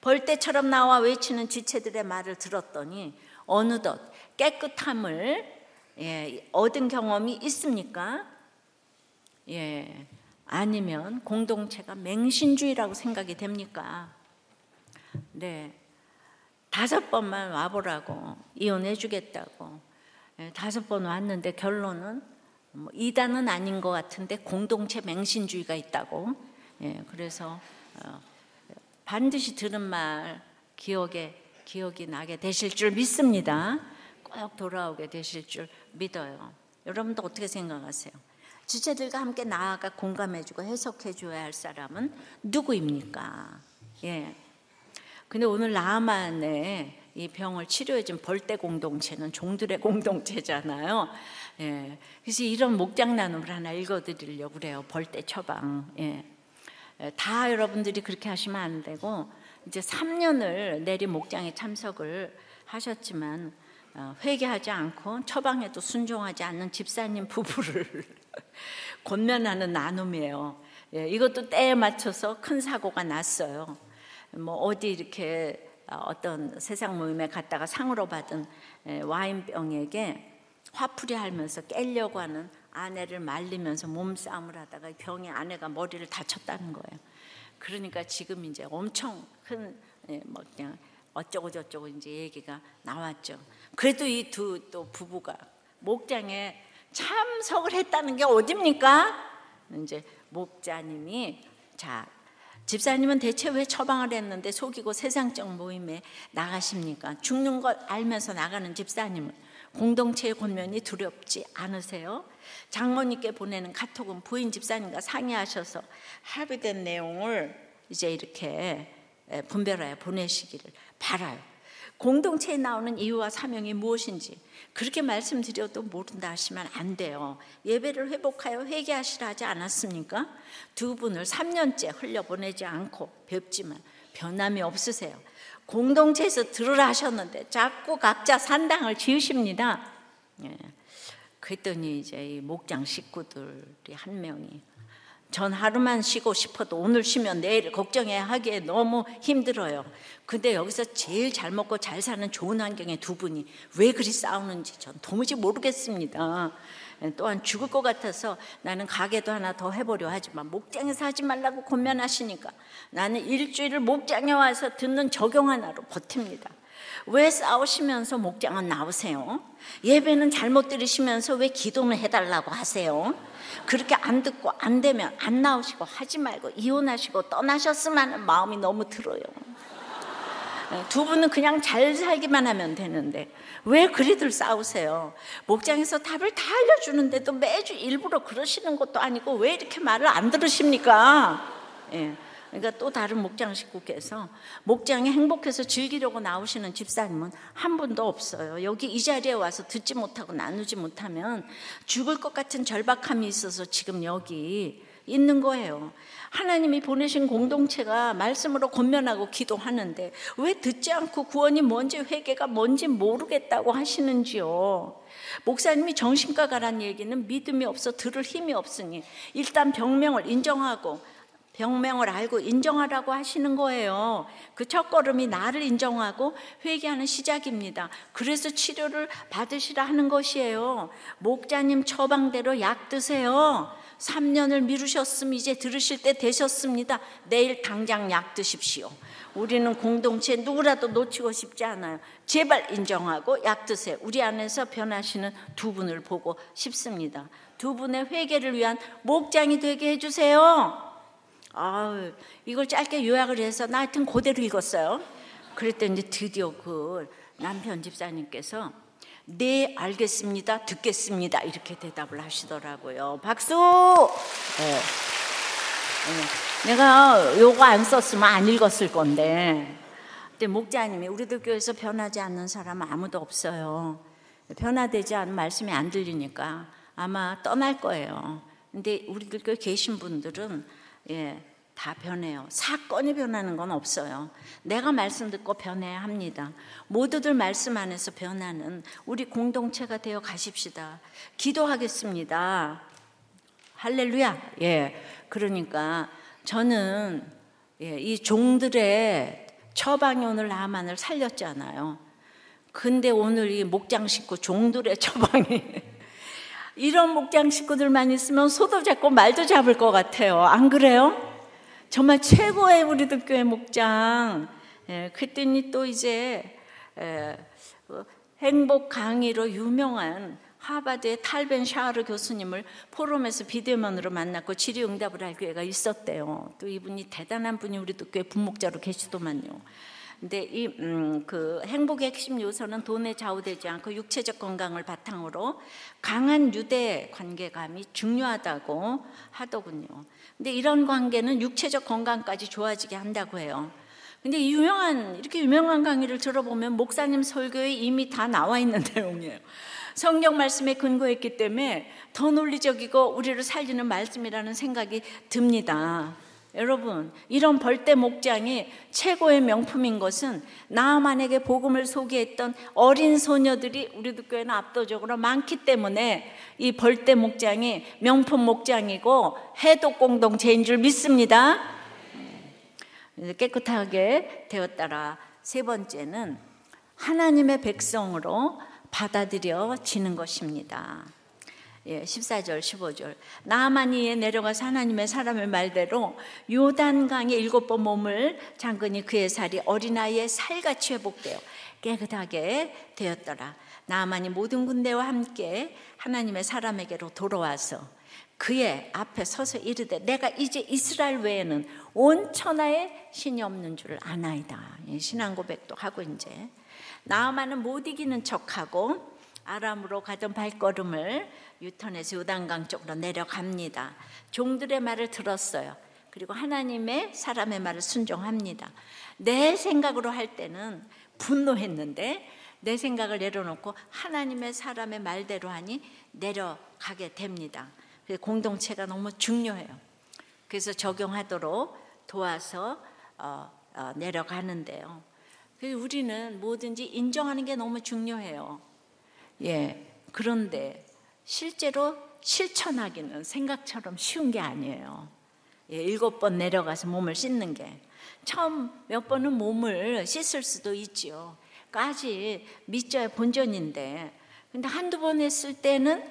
[SPEAKER 1] 벌떼처럼 나와 외치는 지체들의 말을 들었더니 어느덧 깨끗함을 예, 얻은 경험이 있습니까? 예, 아니면 공동체가 맹신주의라고 생각이 됩니까? 네, 다섯 번만 와보라고 이혼해주겠다고 예, 다섯 번 왔는데 결론은 뭐 이단은 아닌 것 같은데 공동체 맹신주의가 있다고. 예, 그래서 어, 반드시 들은 말 기억에 기억이 나게 되실 줄 믿습니다. 꼭 돌아오게 되실 줄 믿어요. 여러분도 어떻게 생각하세요? 지체들과 함께 나아가 공감해주고 해석해줘야 할 사람은 누구입니까? 예. 근데 오늘 나만의 이 병을 치료해준 벌떼 공동체는 종들의 공동체잖아요. 예. 그래서 이런 목장 나눔을 하나 읽어드리려고 그래요. 벌떼 처방. 예. 예. 다 여러분들이 그렇게 하시면 안 되고 이제 3년을 내리 목장에 참석을 하셨지만 어, 회개하지 않고 처방에도 순종하지 않는 집사님 부부를 권면하는 나눔이에요. 예, 이것도 때에 맞춰서 큰 사고가 났어요. 뭐 어디 이렇게 어떤 세상 모임에 갔다가 상으로 받은 예, 와인병에게 화풀이 하면서 깰려고 하는 아내를 말리면서 몸싸움을 하다가 병의 아내가 머리를 다쳤다는 거예요. 그러니까 지금 이제 엄청 큰뭐 예, 그냥 어쩌고 저쩌고 이제 얘기가 나왔죠. 그래도 이 두 또 부부가 목장에 참석을 했다는 게 어딥니까? 이제 목자님이 자 집사님은 대체 왜 처방을 했는데 속이고 세상적 모임에 나가십니까? 죽는 걸 알면서 나가는 집사님은 공동체의 권면이 두렵지 않으세요? 장모님께 보내는 카톡은 부인 집사님과 상의하셔서 합의된 내용을 이제 이렇게 분별하여 보내시기를 바라요. 공동체에 나오는 이유와 사명이 무엇인지 그렇게 말씀드려도 모른다 하시면 안 돼요. 예배를 회복하여 회개하시라 하지 않았습니까? 두 분을 3년째 흘려보내지 않고 뵙지만 변함이 없으세요. 공동체에서 들으라 하셨는데 자꾸 각자 산당을 지으십니다. 예. 그랬더니 이제 이 목장 식구들이 한 명이 전 하루만 쉬고 싶어도 오늘 쉬면 내일 걱정해야 하기에 너무 힘들어요. 근데 여기서 제일 잘 먹고 잘 사는 좋은 환경의 두 분이 왜 그리 싸우는지 전 도무지 모르겠습니다. 또한 죽을 것 같아서 나는 가게도 하나 더 해보려 하지만 목장에서 하지 말라고 권면하시니까 나는 일주일을 목장에 와서 듣는 적용 하나로 버팁니다. 왜 싸우시면서 목장은 나오세요? 예배는 잘못 들으시면서 왜 기도는 해달라고 하세요? 그렇게 안 듣고 안 되면 안 나오시고 하지 말고 이혼하시고 떠나셨으면 하는 마음이 너무 들어요. 네, 두 분은 그냥 잘 살기만 하면 되는데 왜 그리들 싸우세요? 목장에서 답을 다 알려주는데도 매주 일부러 그러시는 것도 아니고 왜 이렇게 말을 안 들으십니까? 예. 그러니까 또 다른 목장 식구께서 목장에 행복해서 즐기려고 나오시는 집사님은 한 분도 없어요. 여기 이 자리에 와서 듣지 못하고 나누지 못하면 죽을 것 같은 절박함이 있어서 지금 여기 있는 거예요. 하나님이 보내신 공동체가 말씀으로 권면하고 기도하는데 왜 듣지 않고 구원이 뭔지 회개가 뭔지 모르겠다고 하시는지요. 목사님이 정신과 가란 얘기는 믿음이 없어 들을 힘이 없으니 일단 병명을 인정하고 병명을 알고 인정하라고 하시는 거예요. 그 첫걸음이 나를 인정하고 회개하는 시작입니다. 그래서 치료를 받으시라 하는 것이에요. 목자님 처방대로 약 드세요. 3년을 미루셨음 이제 들으실 때 되셨습니다. 내일 당장 약 드십시오. 우리는 공동체 누구라도 놓치고 싶지 않아요. 제발 인정하고 약 드세요. 우리 안에서 변하시는 두 분을 보고 싶습니다. 두 분의 회개를 위한 목장이 되게 해주세요. 아, 이걸 짧게 요약을 해서 나 하여튼 그대로 읽었어요. 그랬더니 드디어 그 남편 집사님께서 네, 알겠습니다. 듣겠습니다. 이렇게 대답을 하시더라고요. 박수! 네. 네. 내가 요거 안 썼으면 안 읽었을 건데. 근데 목자님이 우리들 교회에서 변하지 않는 사람은 아무도 없어요. 변화되지 않은 말씀이 안 들리니까 아마 떠날 거예요. 근데 우리들 교회 계신 분들은 예, 다 변해요. 사건이 변하는 건 없어요. 내가 말씀 듣고 변해야 합니다. 모두들 말씀 안에서 변하는 우리 공동체가 되어 가십시다. 기도하겠습니다. 할렐루야. 예. 그러니까 저는 예, 이 종들의 처방이 오늘 나만을 살렸잖아요. 근데 오늘 이 목장 식구 종들의 처방이 이런 목장 식구들만 있으면 소도 잡고 말도 잡을 것 같아요. 안 그래요? 정말 최고의 우리들 교회 목장. 예, 그랬더니 또 이제 예, 어, 행복 강의로 유명한 하버드의 탈벤 샤르 교수님을 포럼에서 비대면으로 만났고 질의응답을 할 기회가 있었대요. 또 이분이 대단한 분이 우리 도 교회 분목자로 계시더만요. 근데 이그 음, 행복의 핵심 요소는 돈에 좌우되지 않고 육체적 건강을 바탕으로 강한 유대 관계감이 중요하다고 하더군요. 근데 이런 관계는 육체적 건강까지 좋아지게 한다고 해요. 근데 유명한 이렇게 유명한 강의를 들어보면 목사님 설교에 이미 다 나와 있는 내용이에요. 성경 말씀에 근거했기 때문에 더 논리적이고 우리를 살리는 말씀이라는 생각이 듭니다. 여러분, 이런 벌떼 목장이 최고의 명품인 것은 나만에게 복음을 소개했던 어린 소녀들이 우리 교회는 압도적으로 많기 때문에 이 벌떼 목장이 명품 목장이고 해독 공동체인 줄 믿습니다. 깨끗하게 되었다라. 세 번째는 하나님의 백성으로 받아들여지는 것입니다. 예, 14절, 15절. 나만이 내려가서 하나님의 사람의 말대로 요단강에 일곱 번 몸을 잠그니 그의 살이 어린아이의 살같이 회복되어 깨끗하게 되었더라. 나만이 모든 군대와 함께 하나님의 사람에게로 돌아와서 그의 앞에 서서 이르되 내가 이제 이스라엘 외에는 온 천하에 신이 없는 줄을 아나이다. 예, 신앙 고백도 하고 이제 나만은 못 이기는 척하고 아람으로 가던 발걸음을 유턴해서 요단강 쪽으로 내려갑니다. 종들의 말을 들었어요. 그리고 하나님의 사람의 말을 순종합니다. 내 생각으로 할 때는 분노했는데 내 생각을 내려놓고 하나님의 사람의 말대로 하니 내려가게 됩니다. 공동체가 너무 중요해요. 그래서 적용하도록 도와서 어, 어, 내려가는데요. 우리는 뭐든지 인정하는 게 너무 중요해요. 예. 그런데 실제로 실천하기는 생각처럼 쉬운 게 아니에요. 예, 일곱 번 내려가서 몸을 씻는 게. 처음 몇 번은 몸을 씻을 수도 있지요. 까지 밑져야 본전인데. 근데 한두 번 했을 때는,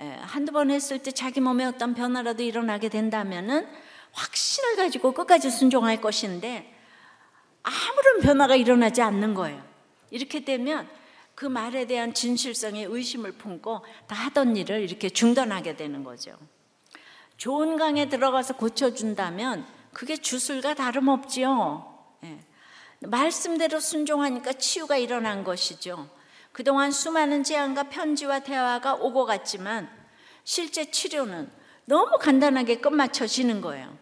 [SPEAKER 1] 예, 한두 번 했을 때 자기 몸에 어떤 변화라도 일어나게 된다면은 확신을 가지고 끝까지 순종할 것인데 아무런 변화가 일어나지 않는 거예요. 이렇게 되면 그 말에 대한 진실성에 의심을 품고 다 하던 일을 이렇게 중단하게 되는 거죠. 좋은 강에 들어가서 고쳐준다면 그게 주술과 다름없지요. 예. 말씀대로 순종하니까 치유가 일어난 것이죠. 그동안 수많은 제안과 편지와 대화가 오고 갔지만 실제 치료는 너무 간단하게 끝마쳐지는 거예요.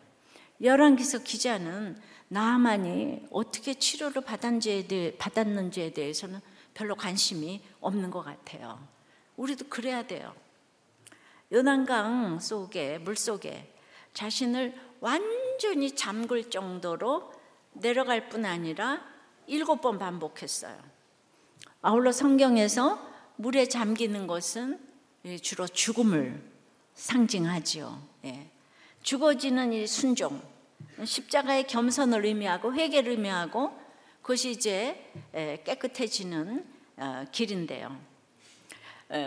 [SPEAKER 1] 열왕기서 기자는 나만이 어떻게 치료를 받았는지에 대해서는 별로 관심이 없는 것 같아요. 우리도 그래야 돼요. 연안강 속에, 물 속에 자신을 완전히 잠글 정도로 내려갈 뿐 아니라 일곱 번 반복했어요. 아울러 성경에서 물에 잠기는 것은 주로 죽음을 상징하지요. 예. 죽어지는 이 순종, 십자가의 겸손을 의미하고 회개를 의미하고 그것이 이제 깨끗해지는 어, 길인데요.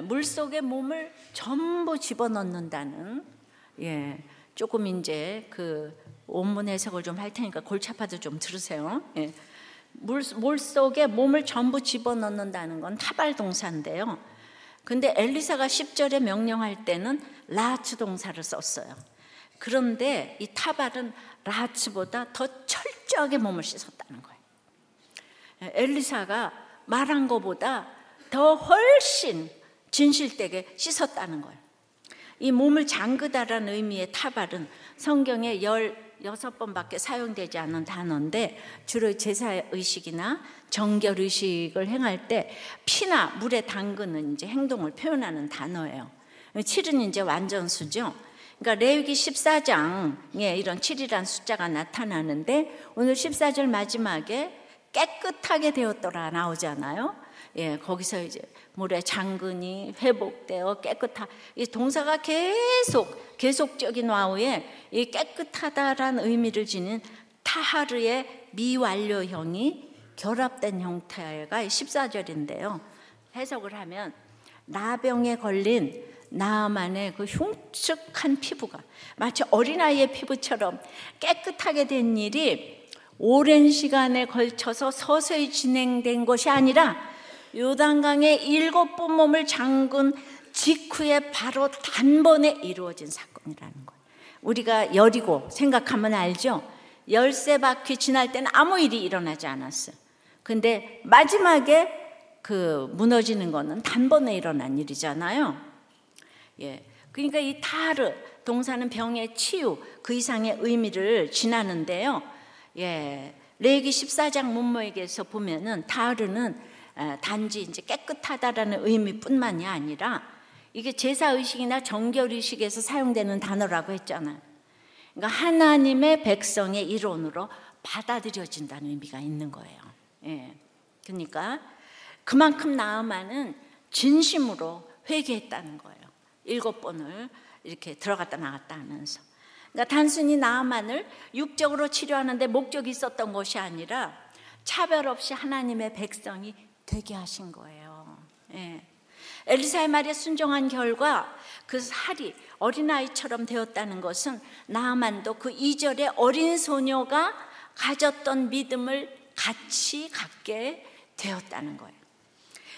[SPEAKER 1] 물 속에 몸을 전부 집어넣는다는 예, 조금 이제 그 원문 해석을 좀 할 테니까 골치 아파도 좀 들으세요. 예. 물, 물 속에 몸을 전부 집어넣는다는 건 타발 동사인데요. 근데 엘리사가 10절에 명령할 때는 라츠 동사를 썼어요. 그런데 이 타발은 라츠보다 더 철저하게 몸을 씻었다는 거예요. 엘리사가 말한 것보다 더 훨씬 진실되게 씻었다는 거예요. 이 몸을 잠그다라는 의미의 타발은 성경에 16번밖에 사용되지 않은 단어인데 주로 제사의식이나 정결의식을 행할 때 피나 물에 담그는 이제 행동을 표현하는 단어예요. 7은 이제 완전수죠. 그러니까 레위기 14장에 이런 7이란 숫자가 나타나는데 오늘 14절 마지막에 깨끗하게 되었더라 나오잖아요. 예, 거기서 이제 물에 장근이 회복되어 깨끗하. 이 동사가 계속 계속적인 와우에 이 깨끗하다란 의미를 지닌 타하르의 미완료형이 결합된 형태가 14절인데요. 해석을 하면 나병에 걸린 나만의 그 흉측한 피부가 마치 어린아이의 피부처럼 깨끗하게 된 일이 오랜 시간에 걸쳐서 서서히 진행된 것이 아니라 요단강에 일곱 번 몸을 잠근 직후에 바로 단번에 이루어진 사건이라는 거예요. 우리가 열이고 생각하면 알죠? 열세 바퀴 지날 때는 아무 일이 일어나지 않았어요. 근데 마지막에 그 무너지는 거는 단번에 일어난 일이잖아요. 예. 그러니까 이 타르 동사는 병의 치유 그 이상의 의미를 지나는데요. 예. 레기 14장 문모에게서 보면은 타르는 단지 이제 깨끗하다라는 의미뿐만이 아니라 이게 제사 의식이나 정결 의식에서 사용되는 단어라고 했잖아요. 그러니까 하나님의 백성의 이론으로 받아들여진다는 의미가 있는 거예요. 예. 그러니까 그만큼 나아만은 진심으로 회개했다는 거예요. 일곱 번을 이렇게 들어갔다 나갔다 하면서. 그러니까 단순히 나아만을 육적으로 치료하는데 목적이 있었던 것이 아니라 차별 없이 하나님의 백성이 되게 하신 거예요. 예. 엘리사의 말에 순종한 결과 그 살이 어린아이처럼 되었다는 것은 나만도 그 이절의 어린 소녀가 가졌던 믿음을 같이 갖게 되었다는 거예요.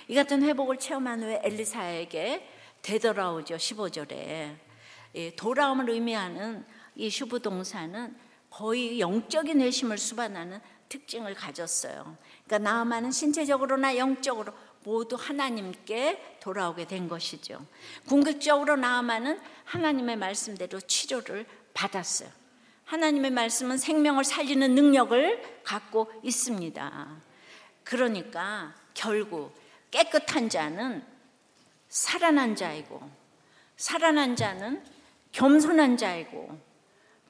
[SPEAKER 1] 이 같은 회복을 체험한 후에 엘리사에게 되돌아오죠. 15절에. 돌아옴을 의미하는 이 슈부동사는 거의 영적인 회심을 수반하는 특징을 가졌어요. 그러니까 나아만은 신체적으로나 영적으로 모두 하나님께 돌아오게 된 것이죠. 궁극적으로 나아만은 하나님의 말씀대로 치료를 받았어요. 하나님의 말씀은 생명을 살리는 능력을 갖고 있습니다. 그러니까 결국 깨끗한 자는 살아난 자이고 살아난 자는 겸손한 자이고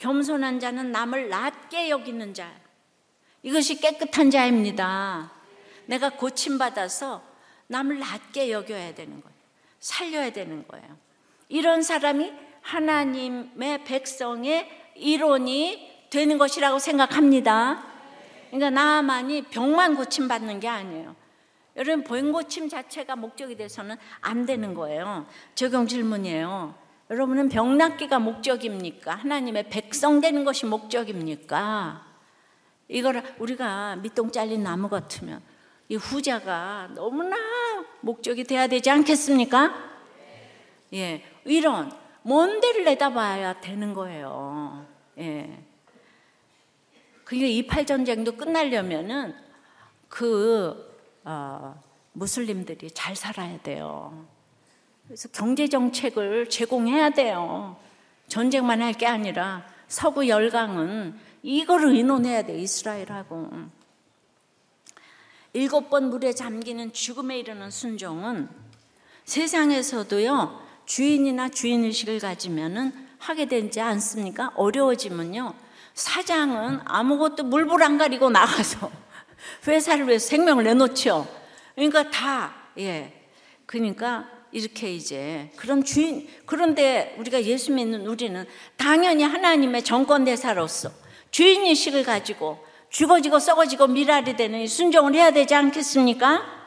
[SPEAKER 1] 겸손한 자는 남을 낮게 여기는 자. 이것이 깨끗한 자입니다. 내가 고침받아서 남을 낮게 여겨야 되는 거예요. 살려야 되는 거예요. 이런 사람이 하나님의 백성의 이론이 되는 것이라고 생각합니다. 그러니까 나만이 병만 고침받는 게 아니에요. 여러분, 병 고침 자체가 목적이 돼서는 안 되는 거예요. 적용 질문이에요. 여러분은 병 낫기가 목적입니까? 하나님의 백성 되는 것이 목적입니까? 이걸 우리가 밑동 잘린 나무 같으면 이 후자가 너무나 목적이 돼야 되지 않겠습니까? 예, 이런 먼 데를 내다봐야 되는 거예요. 예. 그게 이팔 전쟁도 끝나려면은 그 어, 무슬림들이 잘 살아야 돼요. 그래서 경제 정책을 제공해야 돼요. 전쟁만 할 게 아니라 서구 열강은 이거를 의논해야 돼 이스라엘하고. 일곱 번 물에 잠기는 죽음에 이르는 순종은 세상에서도요 주인이나 주인 의식을 가지면은 하게 되지 않습니까? 어려워지면요 사장은 아무것도 물불 안 가리고 나가서 회사를 위해서 생명을 내놓죠. 그러니까 다 예. 그러니까 이렇게 이제 그런 주인 그런데 우리가 예수 믿는 우리는 당연히 하나님의 정권 대사로서 주인 의식을 가지고 죽어지고 썩어지고 미랄이 되는 순종을 해야 되지 않겠습니까?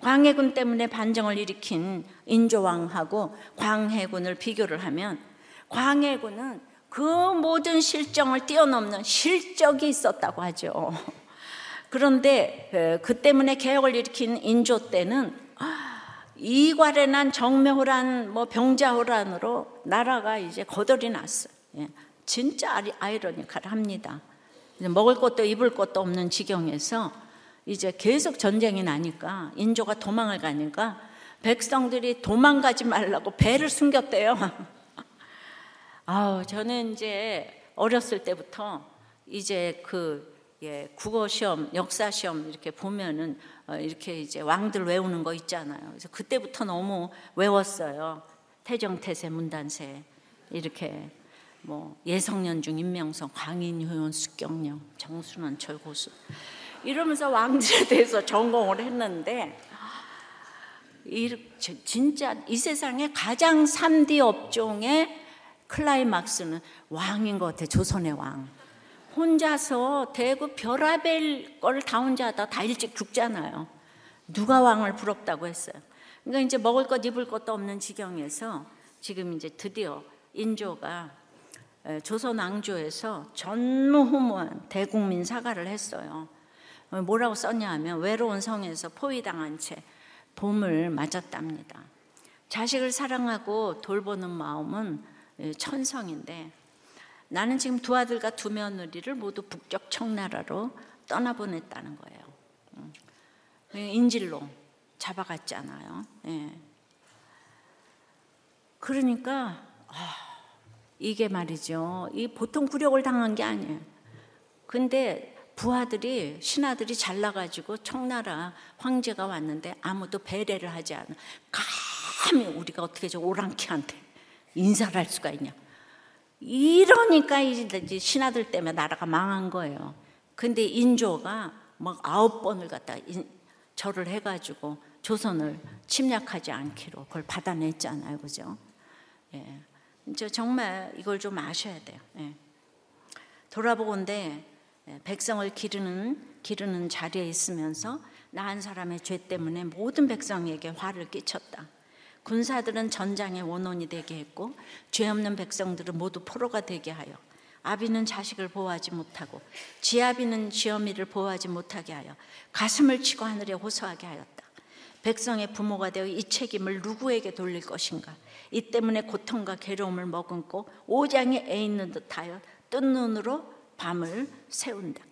[SPEAKER 1] 광해군 때문에 반정을 일으킨 인조왕하고 광해군을 비교를 하면 광해군은 그 모든 실정을 뛰어넘는 실적이 있었다고 하죠. 그런데 그 때문에 개혁을 일으킨 인조 때는 이괄에난 정매호란 뭐 병자호란으로 나라가 이제 거덜이 났어요. 예, 진짜 아이러니컬합니다. 먹을 것도 입을 것도 없는 지경에서 이제 계속 전쟁이 나니까 인조가 도망을 가니까 백성들이 도망가지 말라고 배를 숨겼대요. 아우 저는 이제 어렸을 때부터 이제 그 예, 국어 시험, 역사 시험 이렇게 보면은 어, 이렇게 이제 왕들 외우는 거 있잖아요. 그래서 그때부터 너무 외웠어요. 태정태세, 문단세 이렇게 뭐 예성년중, 임명성, 광인효연, 숙경령, 정순원, 철고수 이러면서 왕들에 대해서 전공을 했는데 이, 진짜 이 세상에 가장 3D 업종의 클라이막스는 왕인 것 같아 조선의 왕 혼자서 대구 별아벨 걸 다 혼자 하다 다 일찍 죽잖아요 누가 왕을 부럽다고 했어요 그러니까 이제 먹을 것 입을 것도 없는 지경에서 지금 이제 드디어 인조가 조선 왕조에서 전무후무한 대국민 사과를 했어요. 어, 뭐라고 썼냐 하면 외로운 성에서 포위당한 채 봄을 맞았답니다. 자식을 사랑하고 돌보는 마음은 천성인데 나는 지금 두 아들과 두 며느리를 모두 북쪽 청나라로 떠나보냈다는 거예요. 음. 인질로 잡아갔잖아요. 예. 그러니까 아, 이게 말이죠. 이 보통 굴욕을 당한 게 아니에요. 근데 부하들이 신하들이 잘나가지고 청나라 황제가 왔는데 아무도 배려를 하지 않아. 감히 우리가 어떻게 저 오랑캐한테 인사를 할 수가 있냐. 이러니까 이제 신하들 때문에 나라가 망한 거예요. 근데 인조가 막 아홉 번을 갖다 절을 해가지고 조선을 침략하지 않기로 그걸 받아냈잖아요, 그죠? 예, 저 정말 이걸 좀 아셔야 돼요. 예. 돌아보건대 예, 백성을 기르는 기르는 자리에 있으면서 나 한 사람의 죄 때문에 모든 백성에게 화를 끼쳤다. 군사들은 전장의 원혼이 되게 했고 죄 없는 백성들은 모두 포로가 되게 하여 아비는 자식을 보호하지 못하고 지아비는 지어미를 보호하지 못하게 하여 가슴을 치고 하늘에 호소하게 하였다. 백성의 부모가 되어 이 책임을 누구에게 돌릴 것인가? 이 때문에 고통과 괴로움을 머금고 오장에 애 있는 듯하여 뜬 눈으로 밤을 세운다.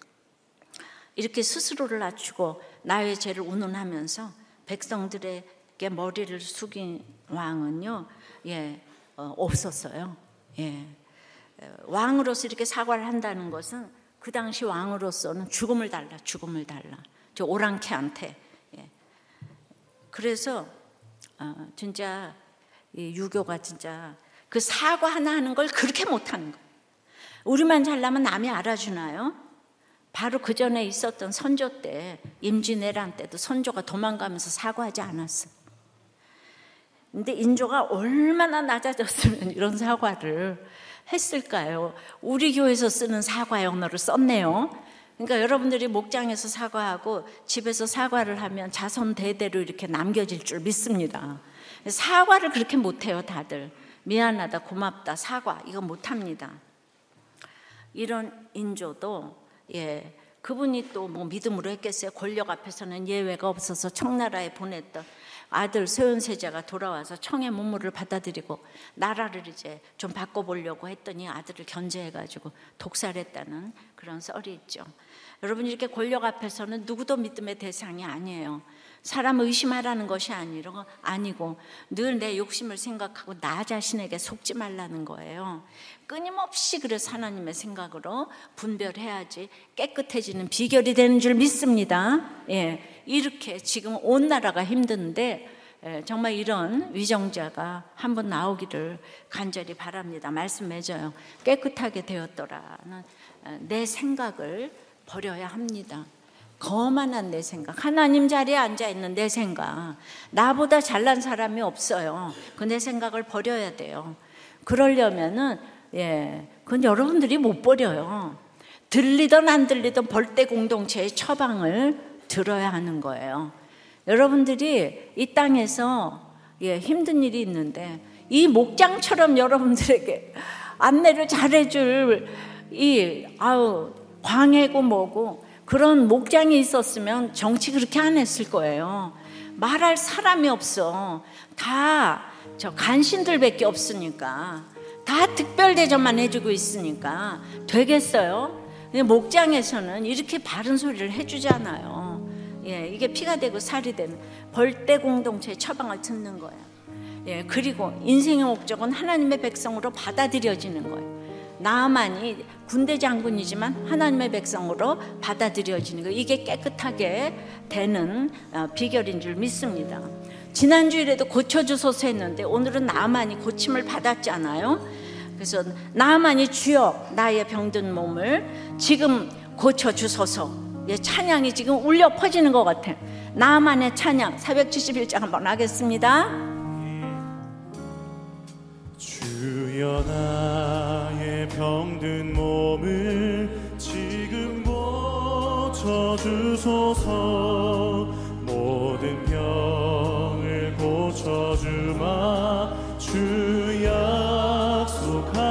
[SPEAKER 1] 이렇게 스스로를 낮추고 나의 죄를 운운하면서 백성들에 게 머리를 숙인 왕은요, 예, 어, 없었어요. 예. 왕으로서 이렇게 사과를 한다는 것은 그 당시 왕으로서는 죽음을 달라, 죽음을 달라. 저 오랑캐한테. 예. 그래서 어, 진짜 이 유교가 진짜 그 사과 하나 하는 걸 그렇게 못하는 거. 우리만 잘나면 남이 알아주나요? 바로 그 전에 있었던 선조 때 임진왜란 때도 선조가 도망가면서 사과하지 않았어. 근데 인조가 얼마나 낮아졌으면 이런 사과를 했을까요? 우리 교회에서 쓰는 사과의 언어를 썼네요. 그러니까 여러분들이 목장에서 사과하고 집에서 사과를 하면 자손 대대로 이렇게 남겨질 줄 믿습니다. 사과를 그렇게 못해요, 다들. 미안하다, 고맙다, 사과, 이거 못합니다. 이런 인조도, 예, 그분이 또 뭐 믿음으로 했겠어요. 권력 앞에서는 예외가 없어서 청나라에 보냈던 아들 소현세자가 돌아와서 청의 문물을 받아들이고 나라를 이제 좀 바꿔보려고 했더니 아들을 견제해가지고 독살했다는 그런 썰이 있죠. 여러분 이렇게 권력 앞에서는 누구도 믿음의 대상이 아니에요. 사람 의심하라는 것이 아니고 늘 내 욕심을 생각하고 나 자신에게 속지 말라는 거예요. 끊임없이 그래서 하나님의 생각으로 분별해야지 깨끗해지는 비결이 되는 줄 믿습니다. 예, 이렇게 지금 온 나라가 힘든데 예, 정말 이런 위정자가 한번 나오기를 간절히 바랍니다. 말씀 맺어요. 깨끗하게 되었더라는 어, 내 생각을 버려야 합니다. 거만한 내 생각, 하나님 자리에 앉아 있는 내 생각, 나보다 잘난 사람이 없어요. 그 내 생각을 버려야 돼요. 그러려면은 예, 그건 여러분들이 못 버려요. 들리던 안 들리던 벌떼 공동체의 처방을 들어야 하는 거예요. 여러분들이 이 땅에서 예, 힘든 일이 있는데 이 목장처럼 여러분들에게 안내를 잘해줄 이 아우 광해고 뭐고 그런 목장이 있었으면 정치 그렇게 안 했을 거예요. 말할 사람이 없어. 다 저 간신들밖에 없으니까. 다 특별 대접만 해주고 있으니까 되겠어요? 목장에서는 이렇게 바른 소리를 해주잖아요. 예, 이게 피가 되고 살이 되는 벌떼 공동체의 처방을 듣는 거예요. 예, 그리고 인생의 목적은 하나님의 백성으로 받아들여지는 거예요. 나만이 군대 장군이지만 하나님의 백성으로 받아들여지는 거 이게 깨끗하게 되는 어, 비결인 줄 믿습니다. 지난주일에도 고쳐주소서 했는데 오늘은 나만이 고침을 받았잖아요. 그래서 나만이 주여 나의 병든 몸을 지금 고쳐주소서 예, 찬양이 지금 울려 퍼지는 것 같아요. 나만의 찬양 471장 한번 하겠습니다.
[SPEAKER 2] 주여 나의 병든 몸을 지금 고쳐주소서. 모든 병을 고쳐주마. 주 약속하셨네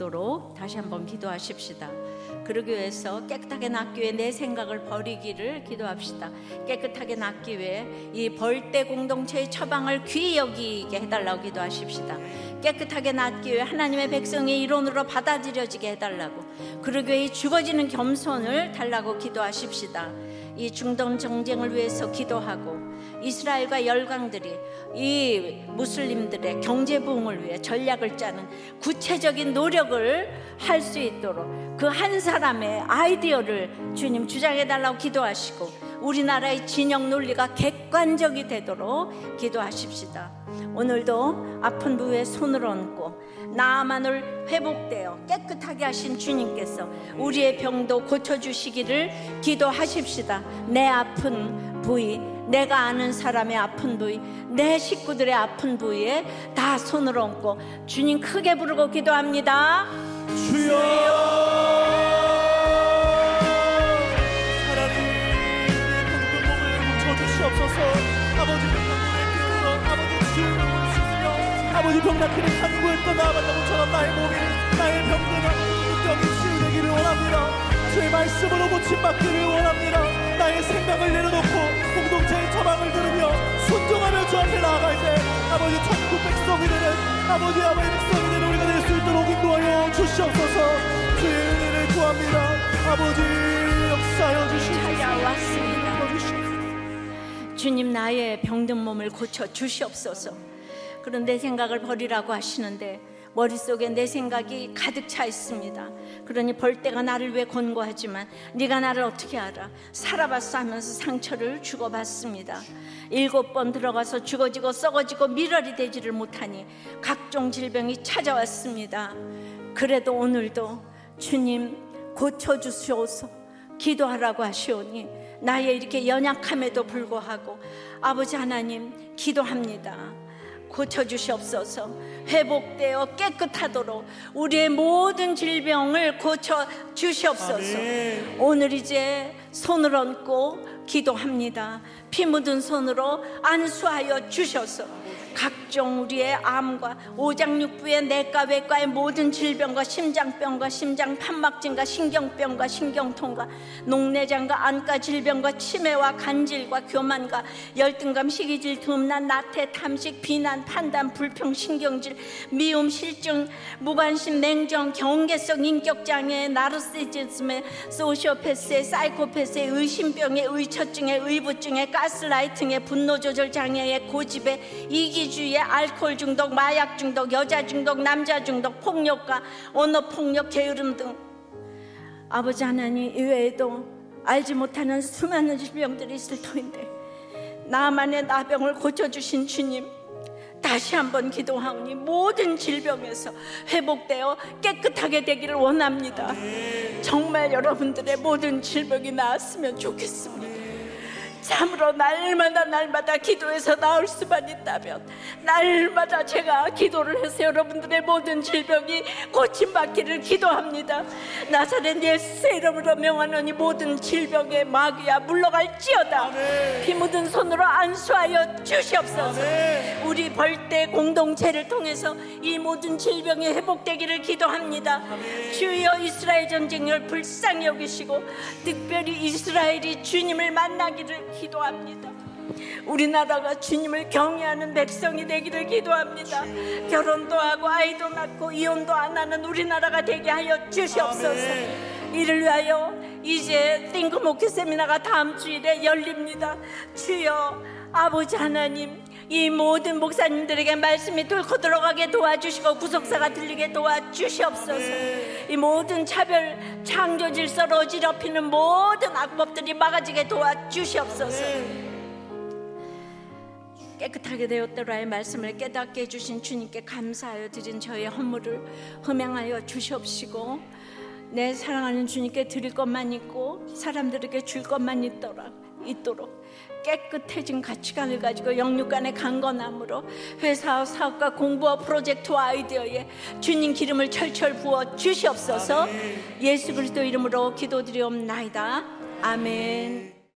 [SPEAKER 1] 입도록 다시 한번 기도하십시다. 그러기 위해서 깨끗하게 낫기 위해 내 생각을 버리기를 기도합시다. 깨끗하게 낫기 위해 이 벌떼 공동체의 처방을 귀히 여기게 해달라고 기도하십시다. 깨끗하게 낫기 위해 하나님의 백성의 이론으로 받아들여지게 해달라고. 그러기 위해 이 죽어지는 겸손을 달라고 기도하십시다. 이 중동 정쟁을 위해서 기도하고 이스라엘과 열강들이 이 무슬림들의 경제 부흥을 위해 전략을 짜는 구체적인 노력을 할 수 있도록 그 한 사람의 아이디어를 주님 주장해 달라고 기도하시고 우리나라의 진영 논리가 객관적이 되도록 기도하십시다. 오늘도 아픈 부위에 손을 얹고 나만을 회복되어 깨끗하게 하신 주님께서 우리의 병도 고쳐주시기를 기도하십시다. 내 아픈 부위, 내가 아는 사람의 아픈 부위, 내 식구들의 아픈 부위에 다 손을 얹고 주님 크게 부르고 기도합니다.
[SPEAKER 2] 깨어서. 아버지 아버지 병나기를 간구했던 나아만나고처럼 나의 몸이 나의 병든 병이 치유되기를 원합니다. 주의 말씀으로 고침받기를 원합니다. 나의 생각을 내려놓고 공동체의 처방을 들으며 순종하며 주 앞에 나아갈 때 아버지 천국 백성이 되는 아버지 아버지 백성이 되는 우리가 될 수 있도록 인도하여 주시옵소서 주의 은혜를 구합니다 아버지 역사하여 주시옵소서.
[SPEAKER 1] 주님 나의 병든 몸을 고쳐 주시옵소서. 그런 내 생각을 버리라고 하시는데 머릿속에 내 생각이 가득 차 있습니다. 그러니 벌떼가 나를 왜 권고하지만 네가 나를 어떻게 알아? 살아봤어 하면서 상처를 주고받습니다. 일곱 번 들어가서 죽어지고 썩어지고 미랄이 되지를 못하니 각종 질병이 찾아왔습니다. 그래도 오늘도 주님 고쳐 주시옵소서 기도하라고 하시오니 나의 이렇게 연약함에도 불구하고 아버지 하나님 기도합니다. 고쳐주시옵소서 회복되어 깨끗하도록 우리의 모든 질병을 고쳐주시옵소서
[SPEAKER 2] 아멘.
[SPEAKER 1] 오늘 이제 손을 얹고 기도합니다. 피 묻은 손으로 안수하여 주셔서 각종 우리의 암과 오장육부의 내과 외과의 모든 질병과 심장병과 심장 판막증과 신경병과 신경통과 녹내장과 안과 질병과 치매와 간질과 교만과 열등감 식이질 듬난 나태 탐식 비난 판단 불평 신경질 미움 실증 무관심 냉정 경계성 인격 장애 나르시시즘의 소시오패스의 사이코패스의 의심병의 의처증의 의부증의 가스라이팅의 분노 조절 장애의 고집의 이기 주의의 알코올 중독 마약 중독 여자 중독 남자 중독 폭력과 언어 폭력 게으름 등. 아버지 하나님 이외에도 알지 못하는 수많은 질병들이 있을 터인데 나만의 나병을 고쳐주신 주님 다시 한번 기도하오니 모든 질병에서 회복되어 깨끗하게 되기를 원합니다. 정말 여러분들의 모든 질병이 나았으면 좋겠습니다 참으로 날마다 날마다 기도해서 나을 수만 있다면 날마다 제가 기도를 해서 여러분들의 모든 질병이 고침받기를 기도합니다. 나사렛 예수의 이름으로 명하노니 모든 질병의 마귀야 물러갈지어다. 피 묻은 손으로 안수하여 주시옵소서. 우리 벌떼 공동체를 통해서 이 모든 질병이 회복되기를 기도합니다. 주여 이스라엘 전쟁을 불쌍히 여기시고 특별히 이스라엘이 주님을 만나기를 기도합니다 우리나라가 주님을 경외하는 백성이 되기를 기도합니다. 결혼도 하고 아이도 낳고 이혼도 안 하는 우리나라가 되게 하여 주시옵소서. 이를 위하여 이제 목회 세미나가 다음 주일에 열립니다. 주여 아버지 하나님 이 모든 목사님들에게 말씀이 뚫고 들어가게 도와주시고 구속사가 들리게 도와주시옵소서. 이 모든 차별 창조 질서로 어지럽히는 모든 악법들이 막아지게 도와주시옵소서. 깨끗하게 되었더라의 말씀을 깨닫게 해주신 주님께 감사하여 드린 저의 허물을 흠양하여 주시옵시고 내 사랑하는 주님께 드릴 것만 있고 사람들에게 줄 것만 있더라 있도록 깨끗해진 가치관을 가지고 영육 간의 강건함으로 회사와 사업과 공부와 프로젝트와 아이디어에 주님 기름을 철철 부어 주시옵소서. 예수 그리스도 이름으로 기도드리옵나이다. 아멘.